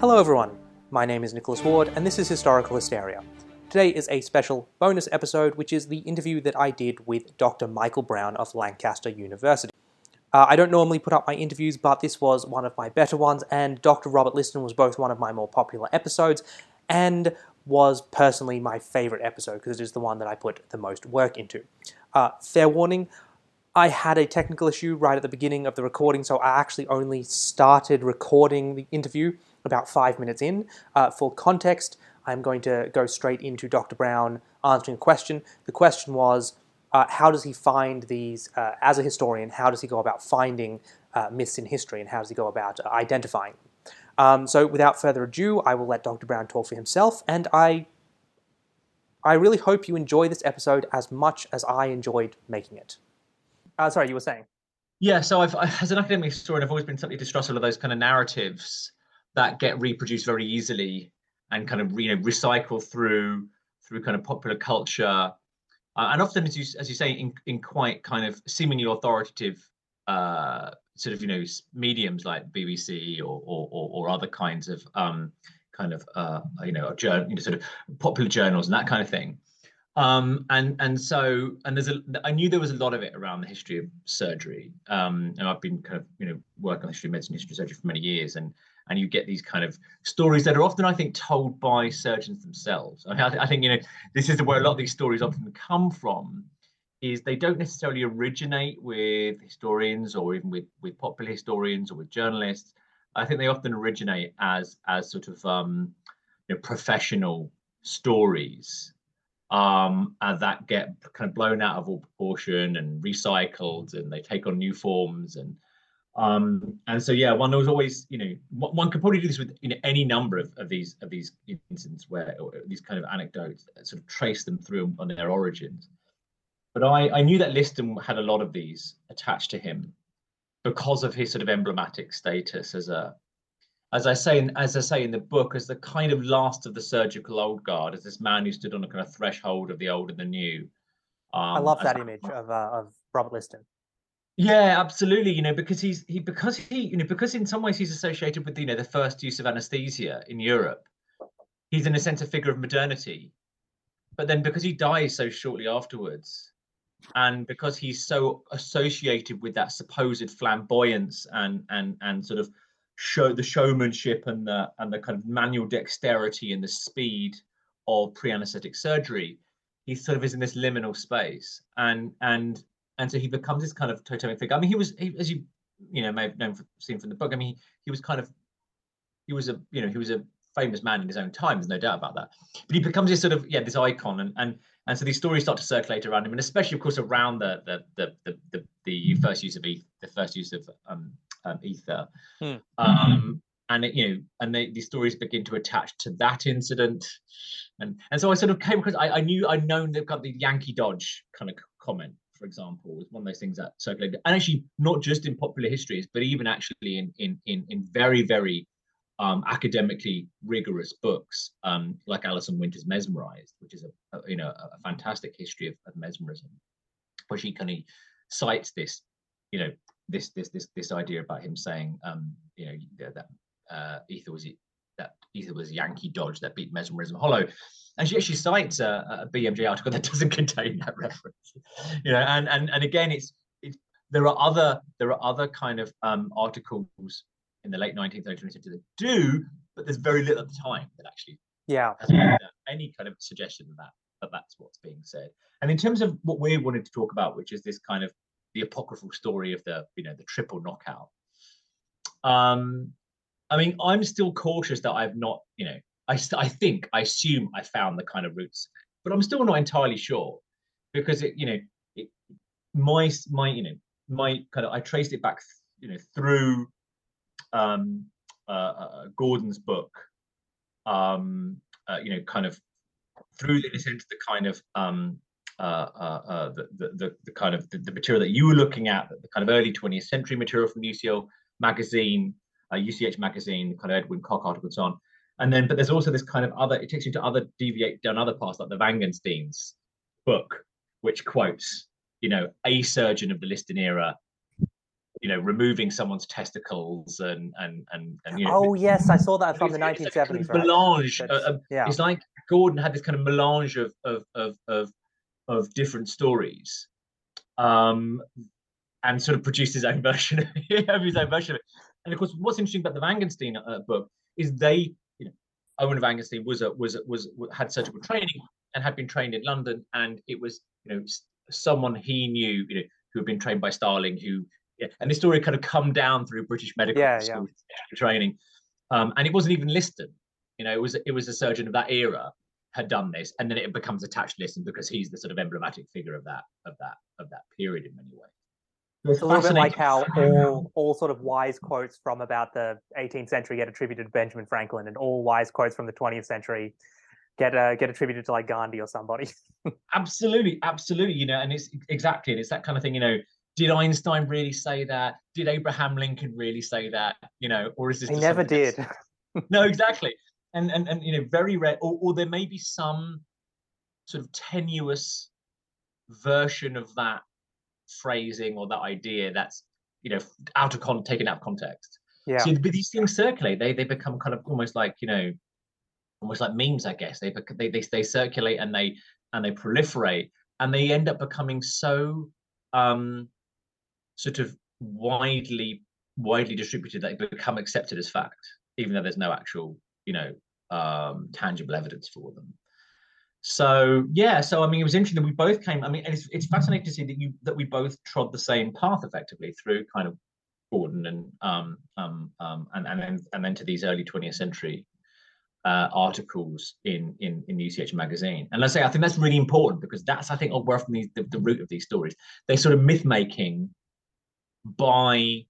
Hello, everyone. My name is Nicholas Ward, and this is Historical Hysteria. Today is a special bonus episode, which is the interview that I did with Dr. Michael Brown of Lancaster University. Uh, I don't normally put up my interviews, but this was one of my better ones, and Dr. Robert Liston was both one of my more popular episodes and was personally my favorite episode because it is the one that I put the most work into. Uh, fair warning, I had a technical issue right at the beginning of the recording, so I actually only started recording the interview about five minutes in. Uh, for context, I'm going to go straight into Dr. Brown answering a question. The question was, uh, how does he find these, uh, as a historian, how does he go about finding uh, myths in history and how does he go about identifying them? Um, so without further ado, I will let Dr. Brown talk for himself, and I, I really hope you enjoy this episode as much as I enjoyed making it. Uh, sorry, you were saying? Yeah, so I've, as an academic historian, I've always been slightly distrustful of those kind of narratives that get reproduced very easily and kind of you know recycle through through kind of popular culture uh, and often as you as you say in, in quite kind of seemingly authoritative uh, sort of you know mediums like BBC or or, or other kinds of um, kind of uh, you know, journal, you know sort of popular journals and that kind of thing. Um, and and so and there's a I knew there was a lot of it around the history of surgery. Um, and I've been kind of you know working on history of medicine, history of surgery for many years, and and you get these kind of stories that are often, I think, told by surgeons themselves. I, mean, I, I think you know this is where a lot of these stories often come from. Is they don't necessarily originate with historians or even with with popular historians or with journalists. I think they often originate as as sort of um, you know, professional stories um, and that get kind of blown out of all proportion and recycled, and they take on new forms and um, and so yeah, one was always you know one could probably do this with you know any number of, of these of these incidents where these kind of anecdotes sort of trace them through on their origins. But I I knew that Liston had a lot of these attached to him because of his sort of emblematic status as a as I say, in, as I say in the book, as the kind of last of the surgical old guard, as this man who stood on a kind of threshold of the old and the new. Um, I love that image of uh, of Robert Liston. Yeah, absolutely. You know, because he's he because he you know because in some ways he's associated with you know the first use of anesthesia in Europe. He's in a sense a figure of modernity, but then because he dies so shortly afterwards, and because he's so associated with that supposed flamboyance and and and sort of show the showmanship and the and the kind of manual dexterity and the speed of pre-anesthetic surgery he sort of is in this liminal space and and and so he becomes this kind of totemic figure i mean he was he, as you you know may have known seen from the book i mean he, he was kind of he was a you know he was a famous man in his own time there's no doubt about that but he becomes this sort of yeah this icon and and and so these stories start to circulate around him and especially of course around the the the the, the, the first use of the first use of um um, ether. Hmm. Um, and it, you know, and they, these stories begin to attach to that incident, and and so I sort of came across. I, I knew I'd known they've got the Yankee Dodge kind of comment, for example, was one of those things that circulated, and actually not just in popular histories, but even actually in in in, in very very um, academically rigorous books um, like Alison Winter's Mesmerized, which is a, a you know a, fantastic history of, of mesmerism, where she kind of cites this you know this this this this idea about him saying um you know that uh ether was that either was yankee dodge that beat mesmerism hollow. And she actually cites a, a bmj article that doesn't contain that reference you know and and and again it's it's there are other there are other kind of um articles in the late 19th 20th century that do but there's very little at the time that actually yeah. any kind of suggestion that that that's what's being said. And in terms of what we wanted to talk about which is this kind of the apocryphal story of the you know the triple knockout. Um, I mean, I'm still cautious that I've not, you know, I I think I assume I found the kind of roots, but I'm still not entirely sure because it, you know, it, my my you know my kind of I traced it back, you know, through um, uh, uh, Gordon's book, um, uh, you know, kind of through in a sense the kind of um, uh, uh, uh, the, the, the, kind of the, the, material that you were looking at, the kind of early 20th century material from the UCL magazine, UCH magazine, kind of Edwin Koch article and so on. And then, but there's also this kind of other, it takes you to other deviate down other parts, like the Wangensteen's book, which quotes, you know, a surgeon of the Liston era you know, removing someone's testicles and and and, and you know. Oh yes, I saw that from the 1970s. Kind of right? Melange. Uh, yeah. It's like Gordon had this kind of melange of of of of, of different stories, um, and sort of produced his own version of his own version of it. And of course, what's interesting about the Wangensteen uh, book is they, you know, Owen Wangensteen was a was a, was had surgical training and had been trained in London, and it was you know someone he knew, you know, who had been trained by Starling, who yeah, and this story kind of come down through British medical yeah, school yeah. training, um, and it wasn't even Liston. You know, it was it was a surgeon of that era had done this, and then it becomes attached to Liston because he's the sort of emblematic figure of that of that of that period in many ways. It's a little bit like how all all sort of wise quotes from about the 18th century get attributed to Benjamin Franklin, and all wise quotes from the 20th century get uh, get attributed to like Gandhi or somebody. absolutely, absolutely. You know, and it's exactly, and it's that kind of thing. You know, did Einstein really say that? Did Abraham Lincoln really say that? You know, or is this? He never did. no, exactly. And and and you know, very rare. Or, or there may be some sort of tenuous version of that phrasing or that idea that's you know out of con taken out of context. Yeah. So these things circulate. They they become kind of almost like you know, almost like memes. I guess they they they, they circulate and they and they proliferate and they end up becoming so um sort of widely widely distributed that they become accepted as fact, even though there's no actual, you know, um, tangible evidence for them. So yeah, so I mean, it was interesting that we both came. I mean, it's it's fascinating to see that you that we both trod the same path effectively through kind of Gordon and um um um and and then and then to these early 20th century uh, articles in in in the UCH magazine. And let's say I think that's really important because that's I think where from the, the, the root of these stories. They sort of myth making by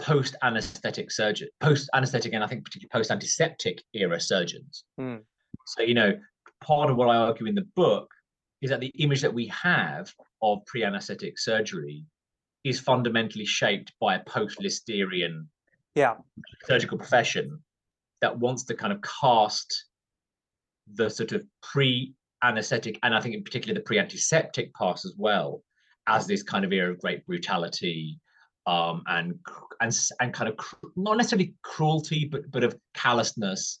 post anesthetic surgeon, post anesthetic, and I think particularly post antiseptic era surgeons. Mm. So, you know, part of what I argue in the book is that the image that we have of pre anesthetic surgery is fundamentally shaped by a post Listerian yeah. surgical profession that wants to kind of cast the sort of pre anesthetic and I think in particular the pre antiseptic pass as well as this kind of era of great brutality um, and and and kind of not necessarily cruelty, but but of callousness,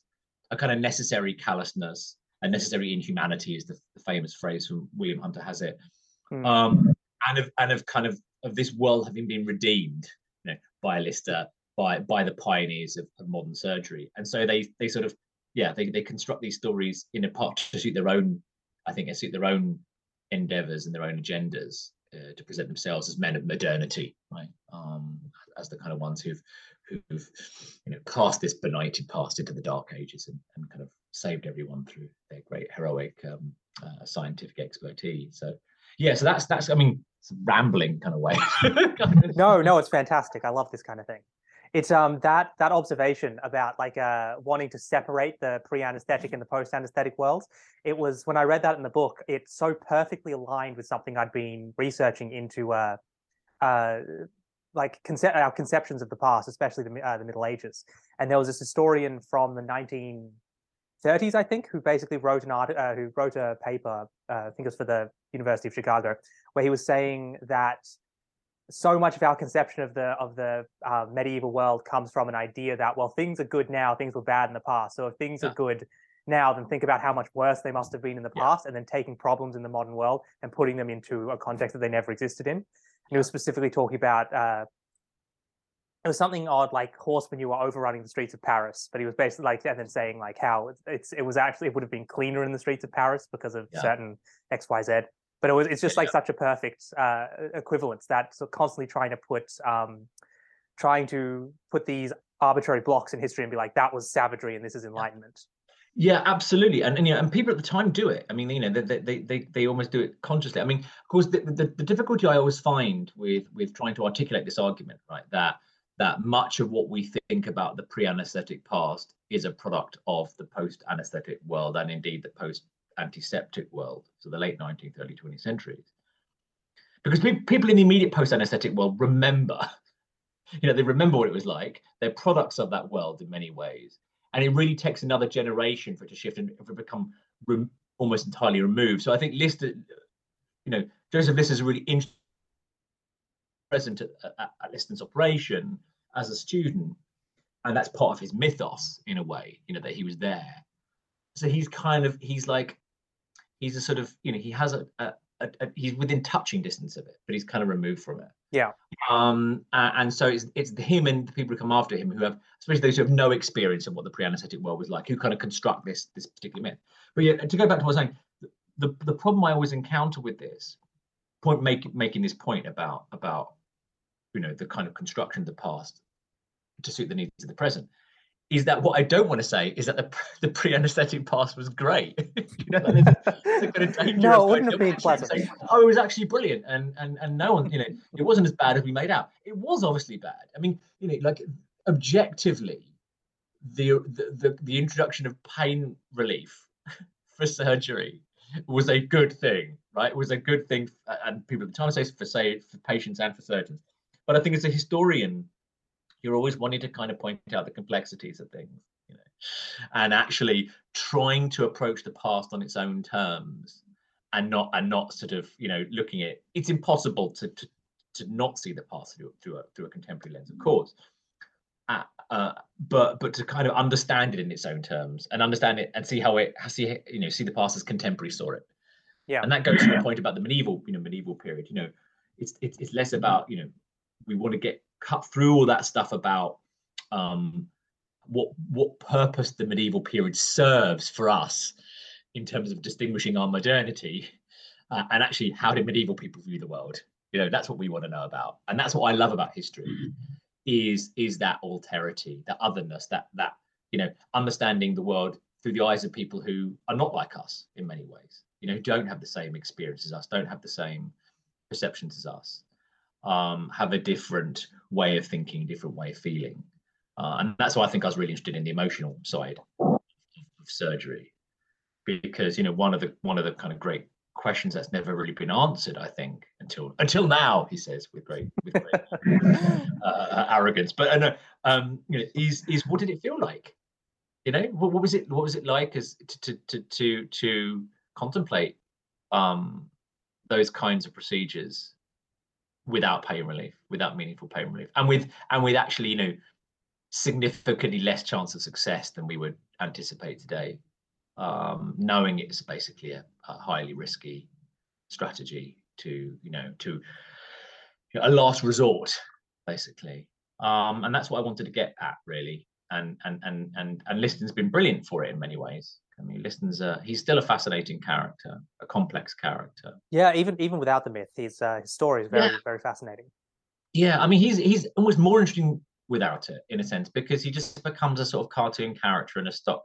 a kind of necessary callousness, a necessary inhumanity is the, the famous phrase from William Hunter has it, mm. um, and of and of kind of of this world having been redeemed, you know, by Lister, by by the pioneers of, of modern surgery, and so they they sort of yeah they they construct these stories in a part to suit their own, I think, to suit their own endeavors and their own agendas uh, to present themselves as men of modernity, right? Um, as the kind of ones who've who've you know cast this benighted past into the dark ages and, and kind of saved everyone through their great heroic um, uh, scientific expertise. So yeah, so that's that's I mean rambling kind of way. no, no, it's fantastic. I love this kind of thing it's um that that observation about like uh wanting to separate the pre-anesthetic and the post-anesthetic worlds it was when i read that in the book it's so perfectly aligned with something i'd been researching into uh uh like conce- our conceptions of the past especially the, uh, the middle ages and there was this historian from the 1930s i think who basically wrote an art uh, who wrote a paper uh, i think it was for the university of chicago where he was saying that so much of our conception of the of the uh, medieval world comes from an idea that well things are good now things were bad in the past so if things yeah. are good now then think about how much worse they must have been in the past yeah. and then taking problems in the modern world and putting them into a context that they never existed in and he was specifically talking about uh, it was something odd like horse manure overrunning the streets of paris but he was basically like and then saying like how it's, it was actually it would have been cleaner in the streets of paris because of certain xyz but it was it's just like such a perfect uh, equivalence that so constantly trying to put um, trying to put these arbitrary blocks in history and be like that was savagery and this is enlightenment. Yeah absolutely. And, and you know and people at the time do it. I mean you know they they they, they almost do it consciously. I mean of course the, the, the difficulty i always find with with trying to articulate this argument right that that much of what we think about the pre-anesthetic past is a product of the post-anesthetic world and indeed the post antiseptic world, so the late 19th, early 20th centuries. Because pe- people in the immediate post anesthetic world remember, you know, they remember what it was like. They're products of that world in many ways. And it really takes another generation for it to shift and for it become almost entirely removed. So I think Lister, you know, Joseph Lister is a really interesting present at, at, at Liston's operation as a student, and that's part of his mythos in a way. You know that he was there. So he's kind of he's like he's a sort of you know he has a, a, a, a he's within touching distance of it, but he's kind of removed from it. Yeah. Um, and, so it's it's him and the people who come after him who have, especially those who have no experience of what the pre-anesthetic world was like, who kind of construct this this particular myth. But yeah, to go back to what I was saying, the the problem I always encounter with this point, make, making this point about about you know the kind of construction of the past to suit the needs of the present is that what I don't want to say is that the the pre-anesthetic past was great. you know, it's, it's a kind of dangerous. no, it wouldn't have been pleasant. Say, oh, it was actually brilliant, and and and no one, you know, it wasn't as bad as we made out. It was obviously bad. I mean, you know, like objectively, the the the, the introduction of pain relief for surgery was a good thing, right? It was a good thing, and people at the time say for say for patients and for surgeons. But I think as a historian, you're always wanting to kind of point out the complexities of things, you know, and actually trying to approach the past on its own terms, and not and not sort of you know looking at it's impossible to to, to not see the past through through a, through a contemporary lens, of course. Uh, uh, but but to kind of understand it in its own terms and understand it and see how it see you know see the past as contemporary saw it. Yeah. And that goes to the point about the medieval you know medieval period you know. It's it's, it's less about you know we want to get cut through all that stuff about um what what purpose the medieval period serves for us in terms of distinguishing our modernity uh, and actually how did medieval people view the world. You know that's what we want to know about. And that's what i love about history is is that alterity, that otherness, that that you know, understanding the world through the eyes of people who are not like us in many ways. You know, don't have the same experience as us, don't have the same perceptions as us, um, have a different way of thinking, different way of feeling, uh, and that's why I think I was really interested in the emotional side of surgery, because you know one of the one of the kind of great questions that's never really been answered i think until until now he says with great with great uh, arrogance. But uh, um you know is is what did it feel like? You know what, what was it what was it like as to to to to contemplate um those kinds of procedures without pain relief without meaningful pain relief and with and with actually you know significantly less chance of success than we would anticipate today. Um, knowing it's basically a, a, highly risky strategy to you know to a last resort basically. Um, and that's what i wanted to get at really and and and and and liston's been brilliant for it in many ways i mean liston's a, he's still a fascinating character a complex character yeah even even without the myth his uh, his story is very yeah. very fascinating yeah i mean he's he's almost more interesting without it in a sense because he just becomes a sort of cartoon character and a stock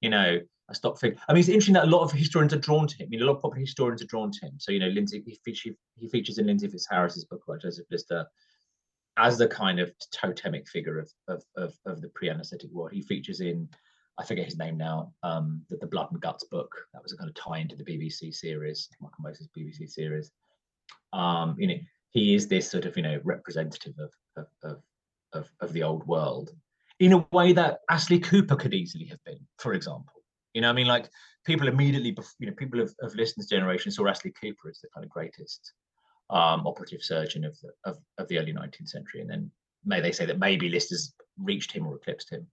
you know a stock figure. I mean, it's interesting that a lot of historians are drawn to him. I mean, a lot of popular historians are drawn to him. So, you know, Lindsey, he, features, he features in Lindsey Fitzharris's book about Joseph Lister as the kind of totemic figure of, of, of, of the pre-anesthetic world. He features in, I forget his name now, um, the, the Blood and Guts book. That was a kind of tie into the BBC series, Michael Mosley BBC series. Um, you know, he is this sort of, you know, representative of, of, of, of, of the old world in a way that Astley Cooper could easily have been, for example. You know, I mean, like people immediately, you know, people of, have listened to generation saw Astley Cooper as the kind of greatest um, operative surgeon of the of, of the early 19th century, and then may they say that maybe Lister's reached him or eclipsed him.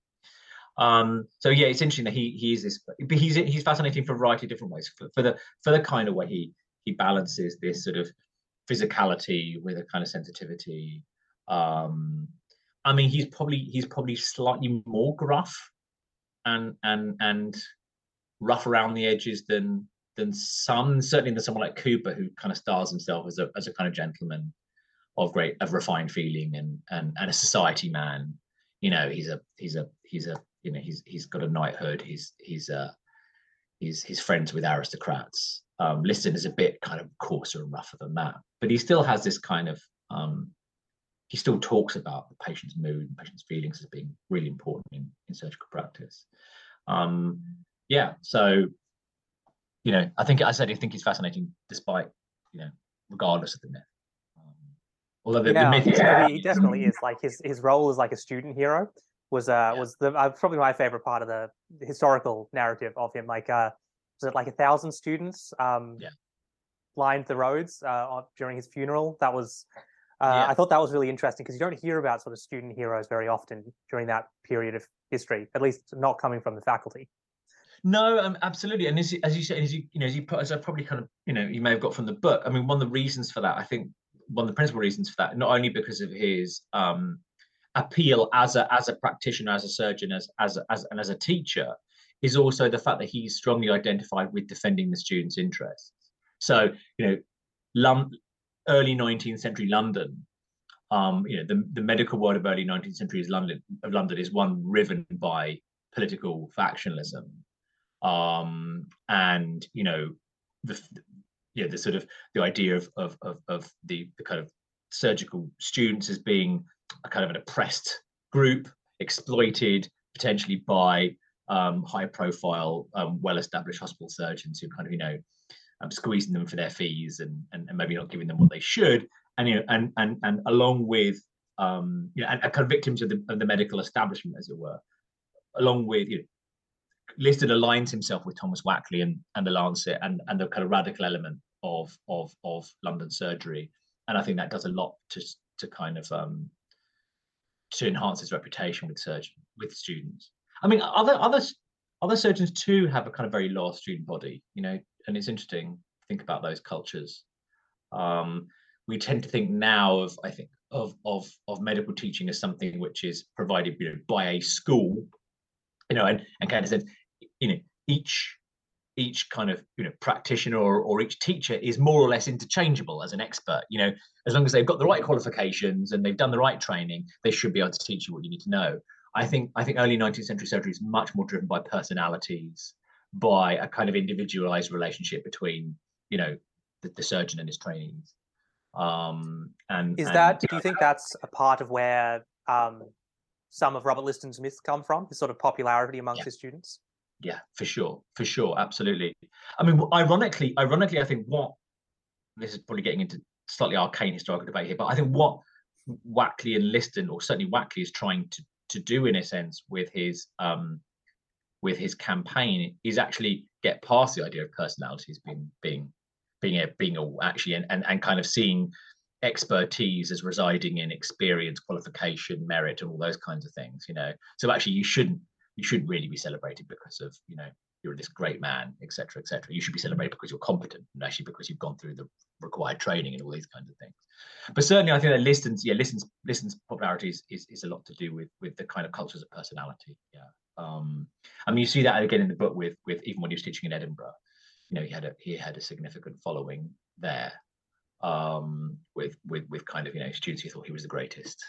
Um, so yeah, it's interesting that he he is this, but he's he's fascinating for a variety of different ways. For, for the for the kind of way he he balances this sort of physicality with a kind of sensitivity. Um, I mean, he's probably he's probably slightly more gruff and and and rough around the edges than than some, certainly than someone like Cooper, who kind of stars himself as a as a kind of gentleman of great of refined feeling and and and a society man. You know, he's a he's a he's a you know he's he's got a knighthood. He's he's uh he's he's friends with aristocrats. Um, Liston is a bit kind of coarser and rougher than that, but he still has this kind of um, he still talks about the patient's mood and patient's feelings as being really important in, in surgical practice. Um, yeah, so you know, I think I said I think he's fascinating despite you know, regardless of the myth. Um, although the, yeah, the myth is yeah, he definitely is like his his role as like a student hero was uh yeah. was the uh, probably my favorite part of the historical narrative of him. Like uh was it like a thousand students um yeah. lined the roads uh during his funeral? That was Uh, yeah. I thought that was really interesting because you don't hear about sort of student heroes very often during that period of history, at least not coming from the faculty. No, um, absolutely. And as, as you said, as you, you know, as you as I probably kind of, you know, you may have got from the book. I mean, one of the reasons for that, I think, one of the principal reasons for that, not only because of his um, appeal as a as a practitioner, as a surgeon, as as as and as a teacher, is also the fact that he's strongly identified with defending the students' interests. So, you know, early 19th century London, um, you know, the, the medical world of early 19th century is London of London is one riven by political factionalism. Um, and, you know, the know, the sort of the idea of of of, of the, the kind of surgical students as being a kind of an oppressed group, exploited potentially by um, high profile, um, well established hospital surgeons who kind of, you know, um, squeezing them for their fees and, and, and maybe not giving them what they should. And, you know, and, and, and along with, um, you know, and, and kind of victims of the, of the medical establishment, as it were, along with, you know, Liston aligns himself with Thomas Wakley and, and the Lancet and, and the kind of radical element of, of, of London surgery. And I think that does a lot to, to kind of um, to enhance his reputation with surgeon with students. I mean, other other other surgeons too have a kind of very loyal student body, you know, and it's interesting think about those cultures. Um, we tend to think now of, I think, of of of medical teaching as something which is provided, you know, by a school, you know, and and kind of said, you know, each each kind of you know practitioner or, or each teacher is more or less interchangeable as an expert you know? As long as they've got the right qualifications and they've done the right training they should be able to teach you what you need to know. I think i think early 19th century surgery is much more driven by personalities by a kind of individualized relationship between you know the, the surgeon and his trainees. Um and is and, that do you think that's a part of where um some of robert liston's myths come from his sort of popularity amongst yeah. his students yeah for sure for sure absolutely. I mean ironically ironically i think what this is probably getting into slightly arcane historical debate here but i think what Wakley and liston or certainly Wakley is trying to to do in a sense with his um with his campaign is actually get past the idea of personalities being being being a being a actually and, and and kind of seeing expertise as residing in experience qualification merit and all those kinds of things you know? So actually you shouldn't you shouldn't really be celebrated because of you know you're this great man, etc., etc. You should be celebrated because you're competent, and actually because you've gone through the required training and all these kinds of things. But certainly, I think that Liston's yeah Liston's Liston's popularity is, is, is a lot to do with with the kind of cultures of personality. Yeah, um, I mean you see that again in the book with with even when he was teaching in Edinburgh, you know he had a he had a significant following there um, with with with kind of you know students who thought he was the greatest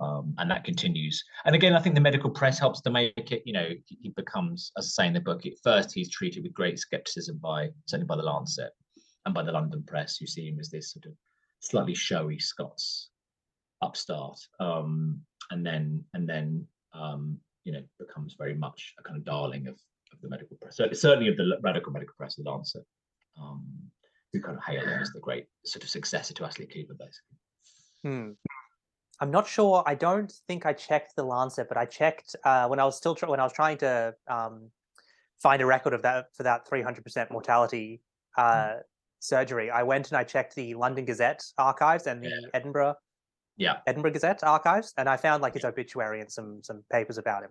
um, and that continues. And again, I think the medical press helps to make it. You know, he becomes, as I say in the book, at first he's treated with great skepticism by certainly by the Lancet and by the London press, who see him as this sort of slightly showy Scots upstart, um, and then and then um, you know becomes very much a kind of darling of, of the medical press, certainly of the radical medical press, the Lancet, um, who kind of hail him as the great sort of successor to Astley Cooper, basically. Hmm. I'm not sure. I don't think I checked the Lancet, but I checked uh, when I was still tr- when I was trying to um, find a record of that for that 300% mortality uh, mm. surgery. I went and I checked the London Gazette archives and the yeah. Edinburgh yeah Edinburgh Gazette archives, and I found like his obituary and some some papers about him.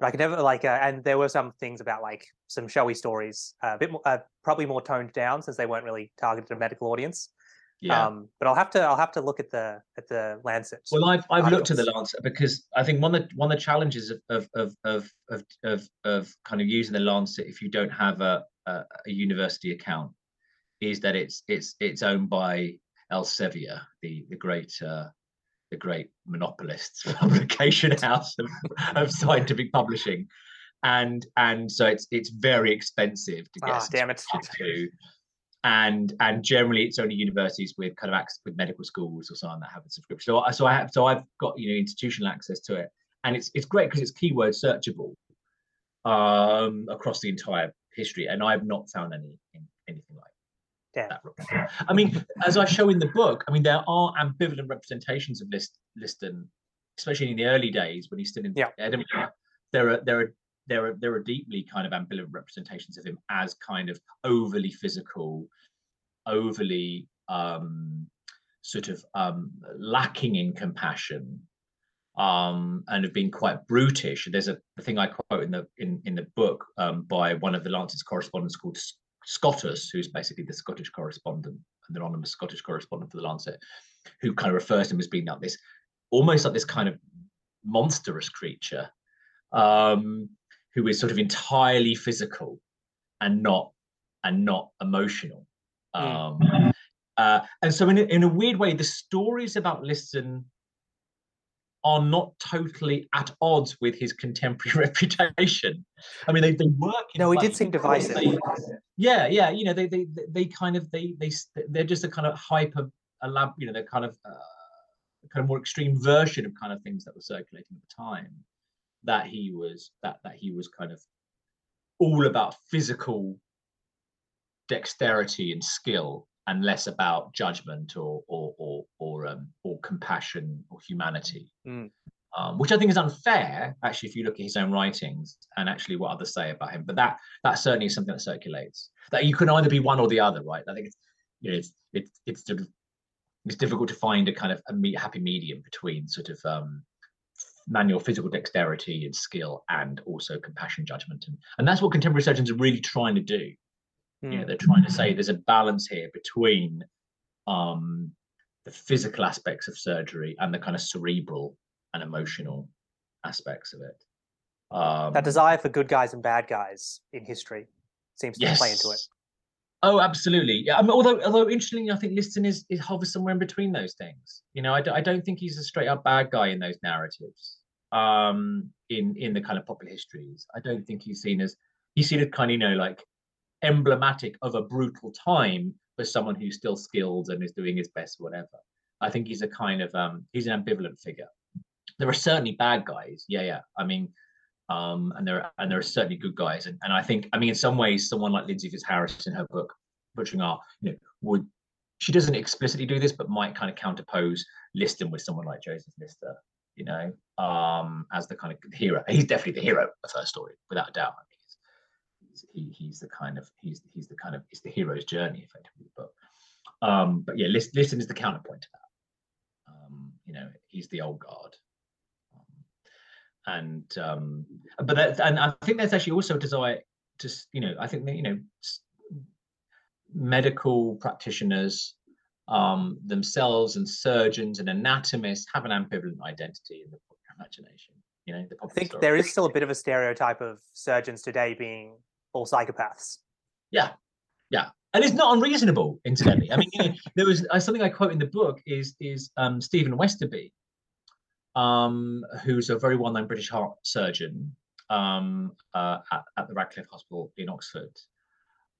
But I could never like, uh, and there were some things about like some showy stories, uh, a bit more, uh, probably more toned down since they weren't really targeted at a medical audience. Yeah. Um, but I'll have to I'll have to look at the at the Lancet. Well, I've I've looked at the Lancet because I think one of the one of the challenges of of of of of, of kind of using the Lancet if you don't have a, a, a university account is that it's it's it's owned by Elsevier, the the great uh, the great monopolist publication house of, of scientific publishing, and and so it's it's very expensive to get oh, damn it. to and and generally it's only universities with kind of access with medical schools or something that have a subscription. So so I have so I've got you know institutional access to it, and it's it's great because it's keyword searchable um, across the entire history, and I've not found any anything like yeah. that. I mean, as I show in the book, I mean there are ambivalent representations of List, Liston, especially in the early days when he's still in yeah. Edinburgh. There are there are there are there are deeply kind of ambivalent representations of him as kind of overly physical, overly um, sort of um, lacking in compassion um, and have been quite brutish. There's a, thing I quote in the in, in the book um, by one of the Lancet's correspondents called Scottus, who's basically the Scottish correspondent, an anonymous Scottish correspondent for the Lancet, who kind of refers to him as being like this, almost like this kind of monstrous creature, um, who is sort of entirely physical and not and not emotional. Mm. Um, uh, and so, in a, in a weird way, the stories about Liston are not totally at odds with his contemporary reputation. I mean, they they work. No, he did seem divisive. They, yeah, yeah. You know, they they they kind of they they they're just a kind of hyper lab. You know, they're kind of uh, kind of more extreme version of kind of things that were circulating at the time. That he was that that he was kind of all about physical dexterity and skill and less about judgment or or or or, um, or compassion or humanity, mm. um, which I think is unfair. Actually, if you look at his own writings and actually what others say about him, but that that certainly is something that circulates. That you can either be one or the other, right? I think it's you know it's it's it's sort of it's difficult to find a kind of a me- happy medium between sort of um, manual physical dexterity and skill and also compassion judgment and, and that's what contemporary surgeons are really trying to do Mm. You know, they're trying to say there's a balance here between um, the physical aspects of surgery and the kind of cerebral and emotional aspects of it. Um, that desire for good guys and bad guys in history seems to yes. play into it. Oh, absolutely. Yeah. I mean, although, although interestingly, I think Liston is, is hovers somewhere in between those things. You know, I d- I don't think he's a straight up bad guy in those narratives. Um, in in the kind of popular histories, I don't think he's seen as he's seen as kind of you know like emblematic of a brutal time for someone who's still skilled and is doing his best, whatever. I think he's a kind of um, he's an ambivalent figure. There are certainly bad guys, yeah, yeah. I mean, um, and there are, and there are certainly good guys, and, and I think I mean in some ways someone like Lindsey Fitzharris in her book Butchering Art, you know, would she doesn't explicitly do this, but might kind of counterpose Liston with someone like Joseph Lister, you know, um, as the kind of hero. He's definitely the hero of her story, without a doubt he, he's the kind of he's he's the kind of it's the hero's journey effectively. But um, but yeah, Liston is the counterpoint to that. Um, you know, he's the old guard. And um, but that, and I think there's actually also a desire to you know I think that you know medical practitioners um, themselves and surgeons and anatomists have an ambivalent identity in the imagination. You know, the I think story. there is still a bit of a stereotype of surgeons today being all psychopaths. Yeah, yeah, and it's not unreasonable. Incidentally, I mean, you know, there was uh, something I quote in the book is is um, Stephen Westaby, um, who's a very well-known British heart surgeon um, uh, at, at, the Radcliffe Hospital in Oxford.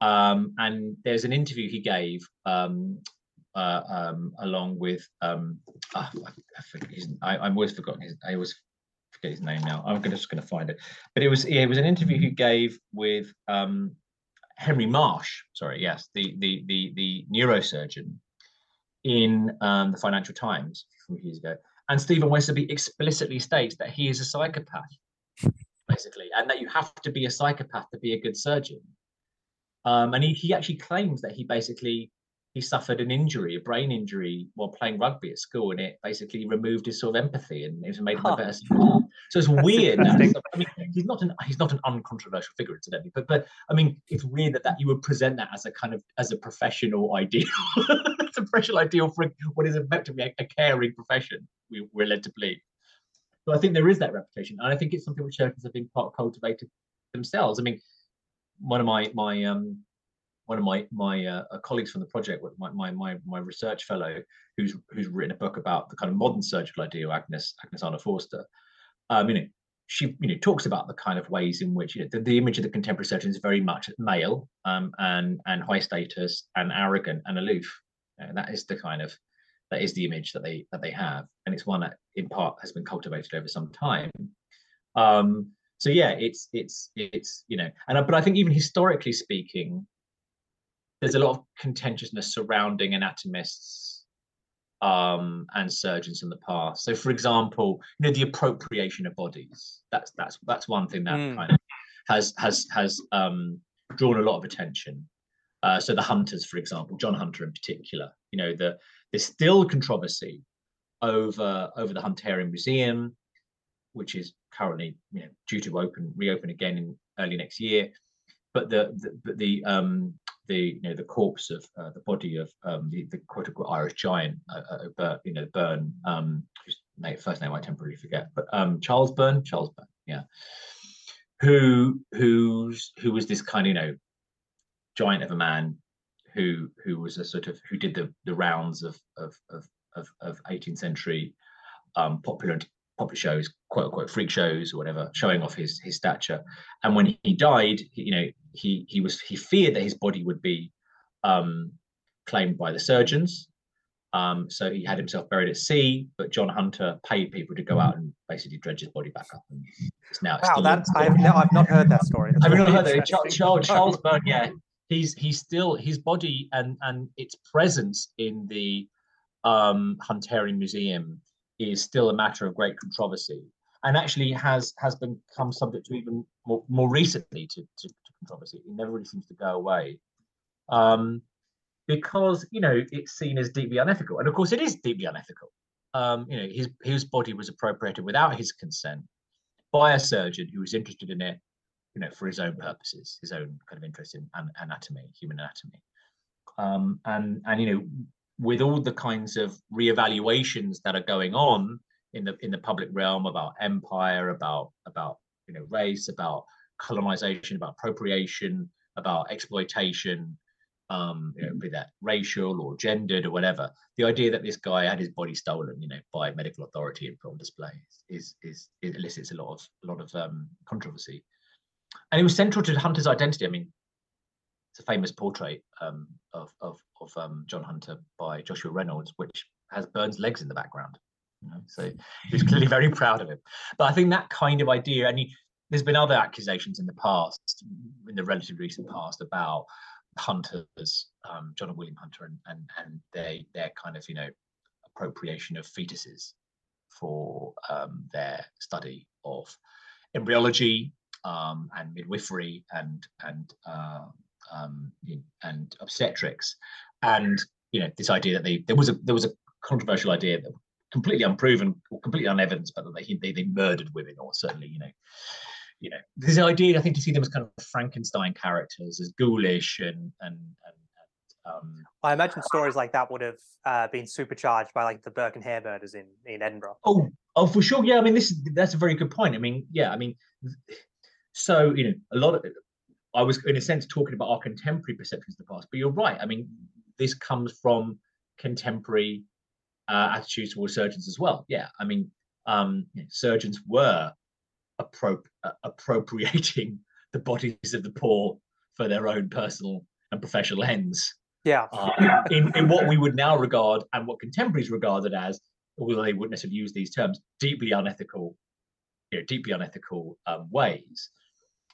Um, and there's an interview he gave um, uh, um, along with oh, I, am always forgotten his I always forget his name now. I'm just going to find it. But it was yeah, it was an interview he gave with Henry Marsh. Sorry, yes, the the the the neurosurgeon in the Financial Times a few years ago. And Stephen Westaby explicitly states that he is a psychopath, basically, and that you have to be a psychopath to be a good surgeon. Um, and he, he actually claims that he basically he suffered an injury, a brain injury, while playing rugby at school, and it basically removed his sort of empathy and it made him huh. a better. So it's That's weird. I mean, he's not an he's not an uncontroversial figure, incidentally, but but I mean, it's weird that, that you would present that as a kind of as a professional ideal, it's a professional ideal for what is effectively a, a caring profession. We, we're led to believe. So I think there is that reputation, and I think it's something which churches have been part cultivated themselves. I mean, one of my my um one of my my uh, colleagues from the project, my, my my research fellow, who's who's written a book about the kind of modern surgical ideal, Agnes Agnes Arnold Forster. Um, you know, she you know talks about the kind of ways in which you know, the, the image of the contemporary surgeon is very much male um, and and high status and arrogant and aloof. And that is the kind of that is the image that they that they have, and it's one that in part has been cultivated over some time. Um, so yeah, it's it's it's you know, and but I think even historically speaking, there's a lot of contentiousness surrounding anatomists um, and surgeons in the past. So, for example, you know the appropriation of bodies. That's that's that's one thing that mm. kind of has has has um, drawn a lot of attention. Uh, so the hunters, for example, John Hunter in particular, You know, the there's still controversy over over the Hunterian Museum, which is currently you know due to open reopen again in early next year. But the the but the um the you know the corpse of uh, the body of um the, the quote unquote Irish giant, uh, uh, you know Byrne, um whose name, first name I temporarily forget, but um Charles Byrne, Charles Byrne, yeah, who who's who was this kind of you know giant of a man who who was a sort of who did the the rounds of of of of, of 18th century um, popular popular shows, quote unquote freak shows or whatever, showing off his his stature. And when he died, you know, he he was he feared that his body would be um, claimed by the surgeons. Um, so he had himself buried at sea, but John Hunter paid people to go out and basically dredge his body back up. And it's now wow, that I've, no, I've not heard that story. I've not heard that. Charles, Charles, Charles Byrne, yeah, he's he's still his body and and its presence in the um, Hunterian Museum is still a matter of great controversy, and actually has has become subject to even more, more recently to, to controversy. It never really seems to go away, um, because you know it's seen as deeply unethical, and of course it is deeply unethical. Um, you know, his his body was appropriated without his consent by a surgeon who was interested in it, you know, for his own purposes, his own kind of interest in anatomy, human anatomy. Um, and and you know with all the kinds of reevaluations that are going on in the in the public realm about empire, about about you know race, about colonization, about appropriation, about exploitation, um, you know, be that racial or gendered or whatever. The idea that this guy had his body stolen, you know, by medical authority and put on display is is, elicits a lot of a lot of um, controversy. And it was central to Hunter's identity. I mean, it's a famous portrait um, of of, of um, John Hunter by Joshua Reynolds, which has Byrne's legs in the background. You know, so he was clearly very proud of him. But I think that kind of idea, and he, there's been other accusations in the past, in the relatively recent past, about hunters, um, John and William Hunter, and and and they their kind of you know appropriation of fetuses for um, their study of embryology um, and midwifery and and uh, um, and obstetrics, and you know this idea that they there was a there was a controversial idea that completely unproven, or completely unevidenced, but that they, they they murdered women, or certainly you know you know this idea I think to see them as kind of Frankenstein characters, as ghoulish and and and. Um, I imagine stories like that would have uh, been supercharged by like the Burke and Hare murders in, in Edinburgh. Oh, oh, for sure. Yeah, I mean, this is that's a very good point. I mean, yeah, I mean, so you know, a lot of I was, in a sense, talking about our contemporary perceptions of the past. But you're right. I mean, this comes from contemporary uh, attitudes towards surgeons as well. Yeah. I mean, um, surgeons were appro- uh, appropriating the bodies of the poor for their own personal and professional ends. Yeah. Uh, in, in what we would now regard and what contemporaries regarded as, although they wouldn't necessarily use these terms, deeply unethical, you know, deeply unethical um, ways.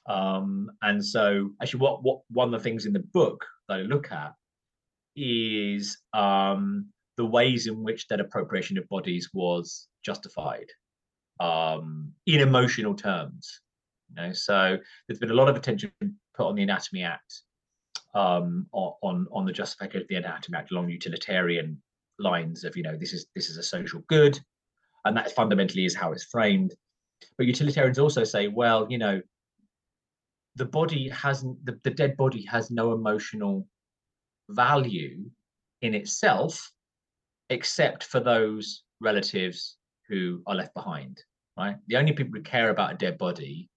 Um, and so, actually, what what one of the things in the book that I look at is um, the ways in which that appropriation of bodies was justified um, in emotional terms. You know, so there's been a lot of attention put on the Anatomy Act, um, on on the justification of the Anatomy Act along utilitarian lines of you know this is this is a social good, and that fundamentally is how it's framed. But utilitarians also say, well, you know, the body hasn't the, the dead body has no emotional value in itself except for those relatives who are left behind right? The only people who care about a dead body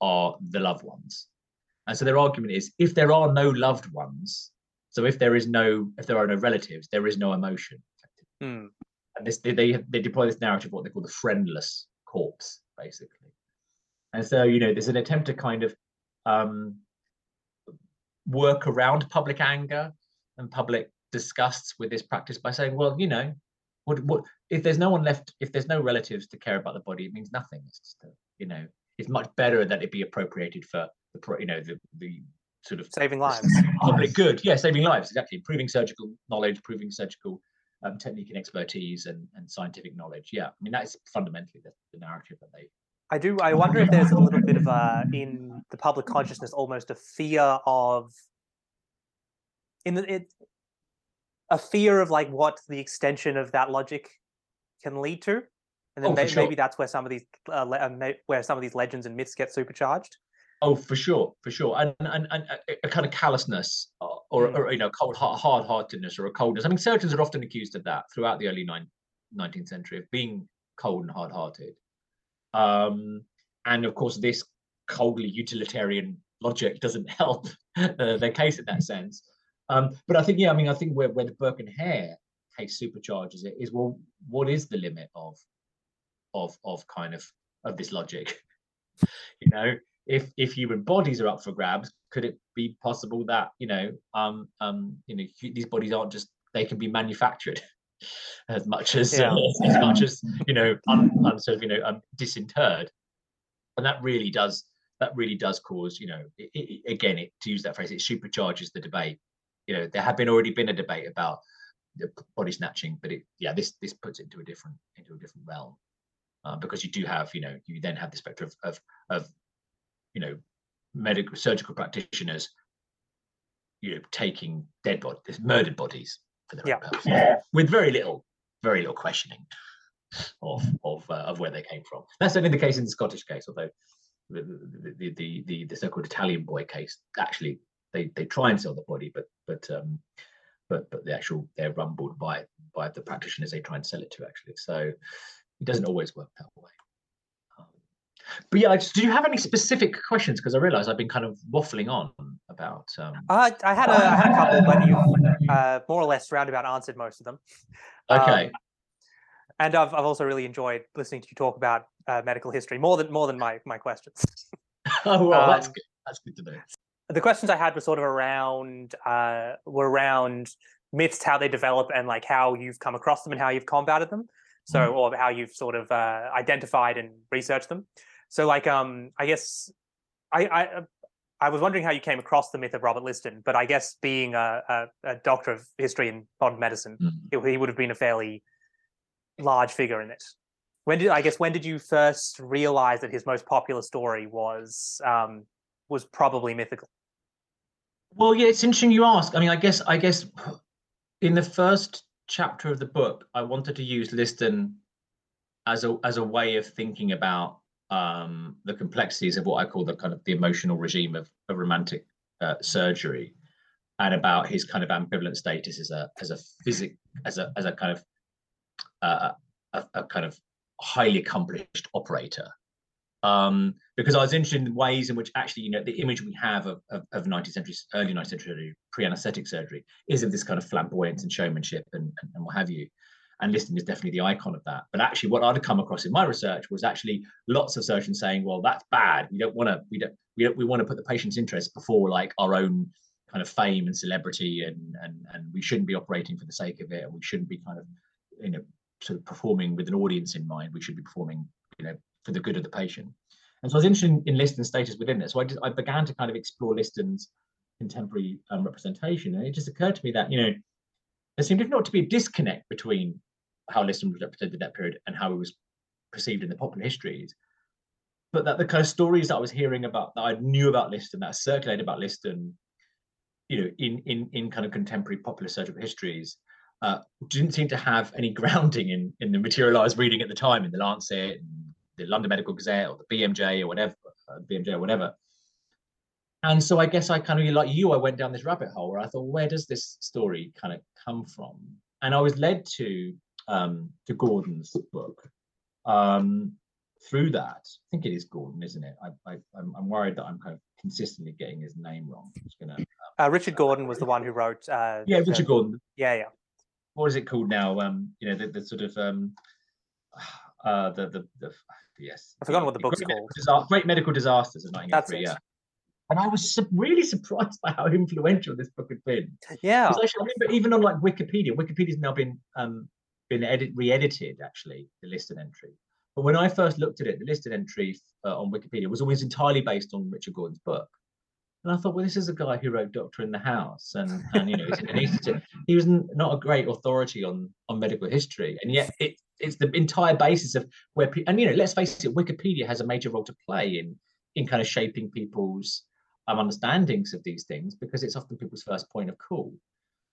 are the loved ones. And so their argument is if there are no loved ones so if there is no if there are no relatives there is no emotion mm. and this they, they they deploy this narrative what they call the friendless corpse basically. And so you know there's an attempt to kind of um, work around public anger and public disgusts with this practice by saying, well, you know, what, what if there's no one left, if there's no relatives to care about the body, it means nothing. It's just, a, you know, it's much better that it be appropriated for the, you know, the, the sort of saving lives, public good. Yeah, saving lives, exactly. Improving surgical knowledge, improving surgical um, technique and expertise and, and scientific knowledge. Yeah, I mean, that's fundamentally the, the narrative that they I do. I wonder if there's a little bit of a in the public consciousness, almost a fear of in the it. A fear of like what the extension of that logic can lead to, and then Oh, for may- sure. maybe that's where some of these uh, le- uh, where some of these legends and myths get supercharged. Oh, for sure, for sure, and and, and a, a kind of callousness or, or, Mm. or you know, cold hard heartedness or a coldness. I mean, surgeons are often accused of that throughout the early nine, 19th century of being cold and hard hearted. Um, and of course, this coldly utilitarian logic doesn't help uh, their case in that sense. Um, but I think, yeah, I mean, I think where, where the Burke and Hare case supercharges it is well, what is the limit of of of kind of of this logic? you know, if if human bodies are up for grabs, could it be possible that you know, um, um, you know, these bodies aren't just they can be manufactured as much as Yeah. uh, as much as you know, un, un, sort of you know, um, disinterred, and that really does that really does cause you know, it, it, again, it to use that phrase, it supercharges the debate. You know, there had been already been a debate about the body snatching, but it yeah, this this puts it into a different into a different realm. Uh, because you do have, you know, you then have the spectre of, of of you know medical surgical practitioners you know taking dead bodies murdered bodies for their Yeah. own purposes with very little very little questioning of of uh, of where they came from that's only the case in the scottish case although the the the, the, the, the so-called italian boy case actually they they try and sell the body but but um but but the actual they're rumbled by by the practitioners they try and sell it to actually so it doesn't always work that way um, but yeah, do you have any specific questions? Because I realise I've been kind of waffling on about. Um, Uh, I had a, I had a couple, but you've uh, more or less roundabout answered most of them. um, okay, And I've, I've also really enjoyed listening to you talk about uh, medical history more than more than my my questions. oh well, that's um, good. That's good to know. The questions I had were sort of around uh, were around myths, how they develop, and like how you've come across them and how you've combated them. So, Mm. or how you've sort of uh, identified and researched them. So, like, um, I guess I, I I was wondering how you came across the myth of Robert Liston, but I guess being a, a, a doctor of history and modern medicine, Mm. it- he would have been a fairly large figure in it. When did I guess when did you first realize that his most popular story was um, was probably mythical? Well, yeah, it's interesting you ask. I mean, I guess I guess in the first chapter of the book, I wanted to use Liston as a as a way of thinking about um, the complexities of what I call the kind of the emotional regime of, of romantic uh, surgery, and about his kind of ambivalent status as a as a physic as a as a kind of uh, a, a kind of highly accomplished operator um, because I was interested in ways in which actually, you know, the image we have of, of, of 19th century, early 19th century pre-anesthetic surgery is of this kind of flamboyance and showmanship and, and, and what have you. And Liston is definitely the icon of that. But actually, what I'd come across in my research was actually lots of surgeons saying, "Well, that's bad. We don't want to. We don't. We don't. We want to put the patient's interests before like our own kind of fame and celebrity, and and and we shouldn't be operating for the sake of it, and we shouldn't be kind of, you know, sort of performing with an audience in mind. We should be performing, you know, for the good of the patient. And so I was interested in, in Liston's status within this. So I, just, I began to kind of explore Liston's contemporary um, representation. And it just occurred to me that, you know, there seemed not to be a disconnect between how Liston was represented that period and how he was perceived in the popular histories. But that the kind of stories that I was hearing about, that I knew about Liston, that circulated about Liston, you know, in in in kind of contemporary popular surgical histories, uh, didn't seem to have any grounding in in the material I was reading at the time in the Lancet, and the London Medical Gazette, or the BMJ, or whatever, uh, BMJ, or whatever. And so I guess I kind of like you, I went down this rabbit hole where I thought, where does this story kind of come from? And I was led to um, to Gordon's book um, through that. I think it is Gordon, isn't it? I, I, I'm, I'm worried that I'm kind of consistently getting his name wrong. I'm just gonna. Uh, Richard Gordon was the one who wrote. Uh, Yeah, the- Richard Gordon. Yeah, yeah. what is it called now? Um, you know, the, the sort of um, uh, the the, the yes. I've forgotten what the book's Great Medical called. Disa- Great Medical Disasters of That's 1983. it. Yeah. And I was su- really surprised by how influential this book had been. Yeah. Because actually, I remember even on like Wikipedia, Wikipedia's now been um, been edit re-edited actually the Liston entry. But when I first looked at it, the Liston entry uh, on Wikipedia was always entirely based on Richard Gordon's book. And I thought, well, this is a guy who wrote Doctor in the House, and and you know, he's an anaesthetist. he was not a great authority on on medical history, and yet it it's the entire basis of where and you know, let's face it, Wikipedia has a major role to play in in kind of shaping people's um, understandings of these things because it's often people's first point of call.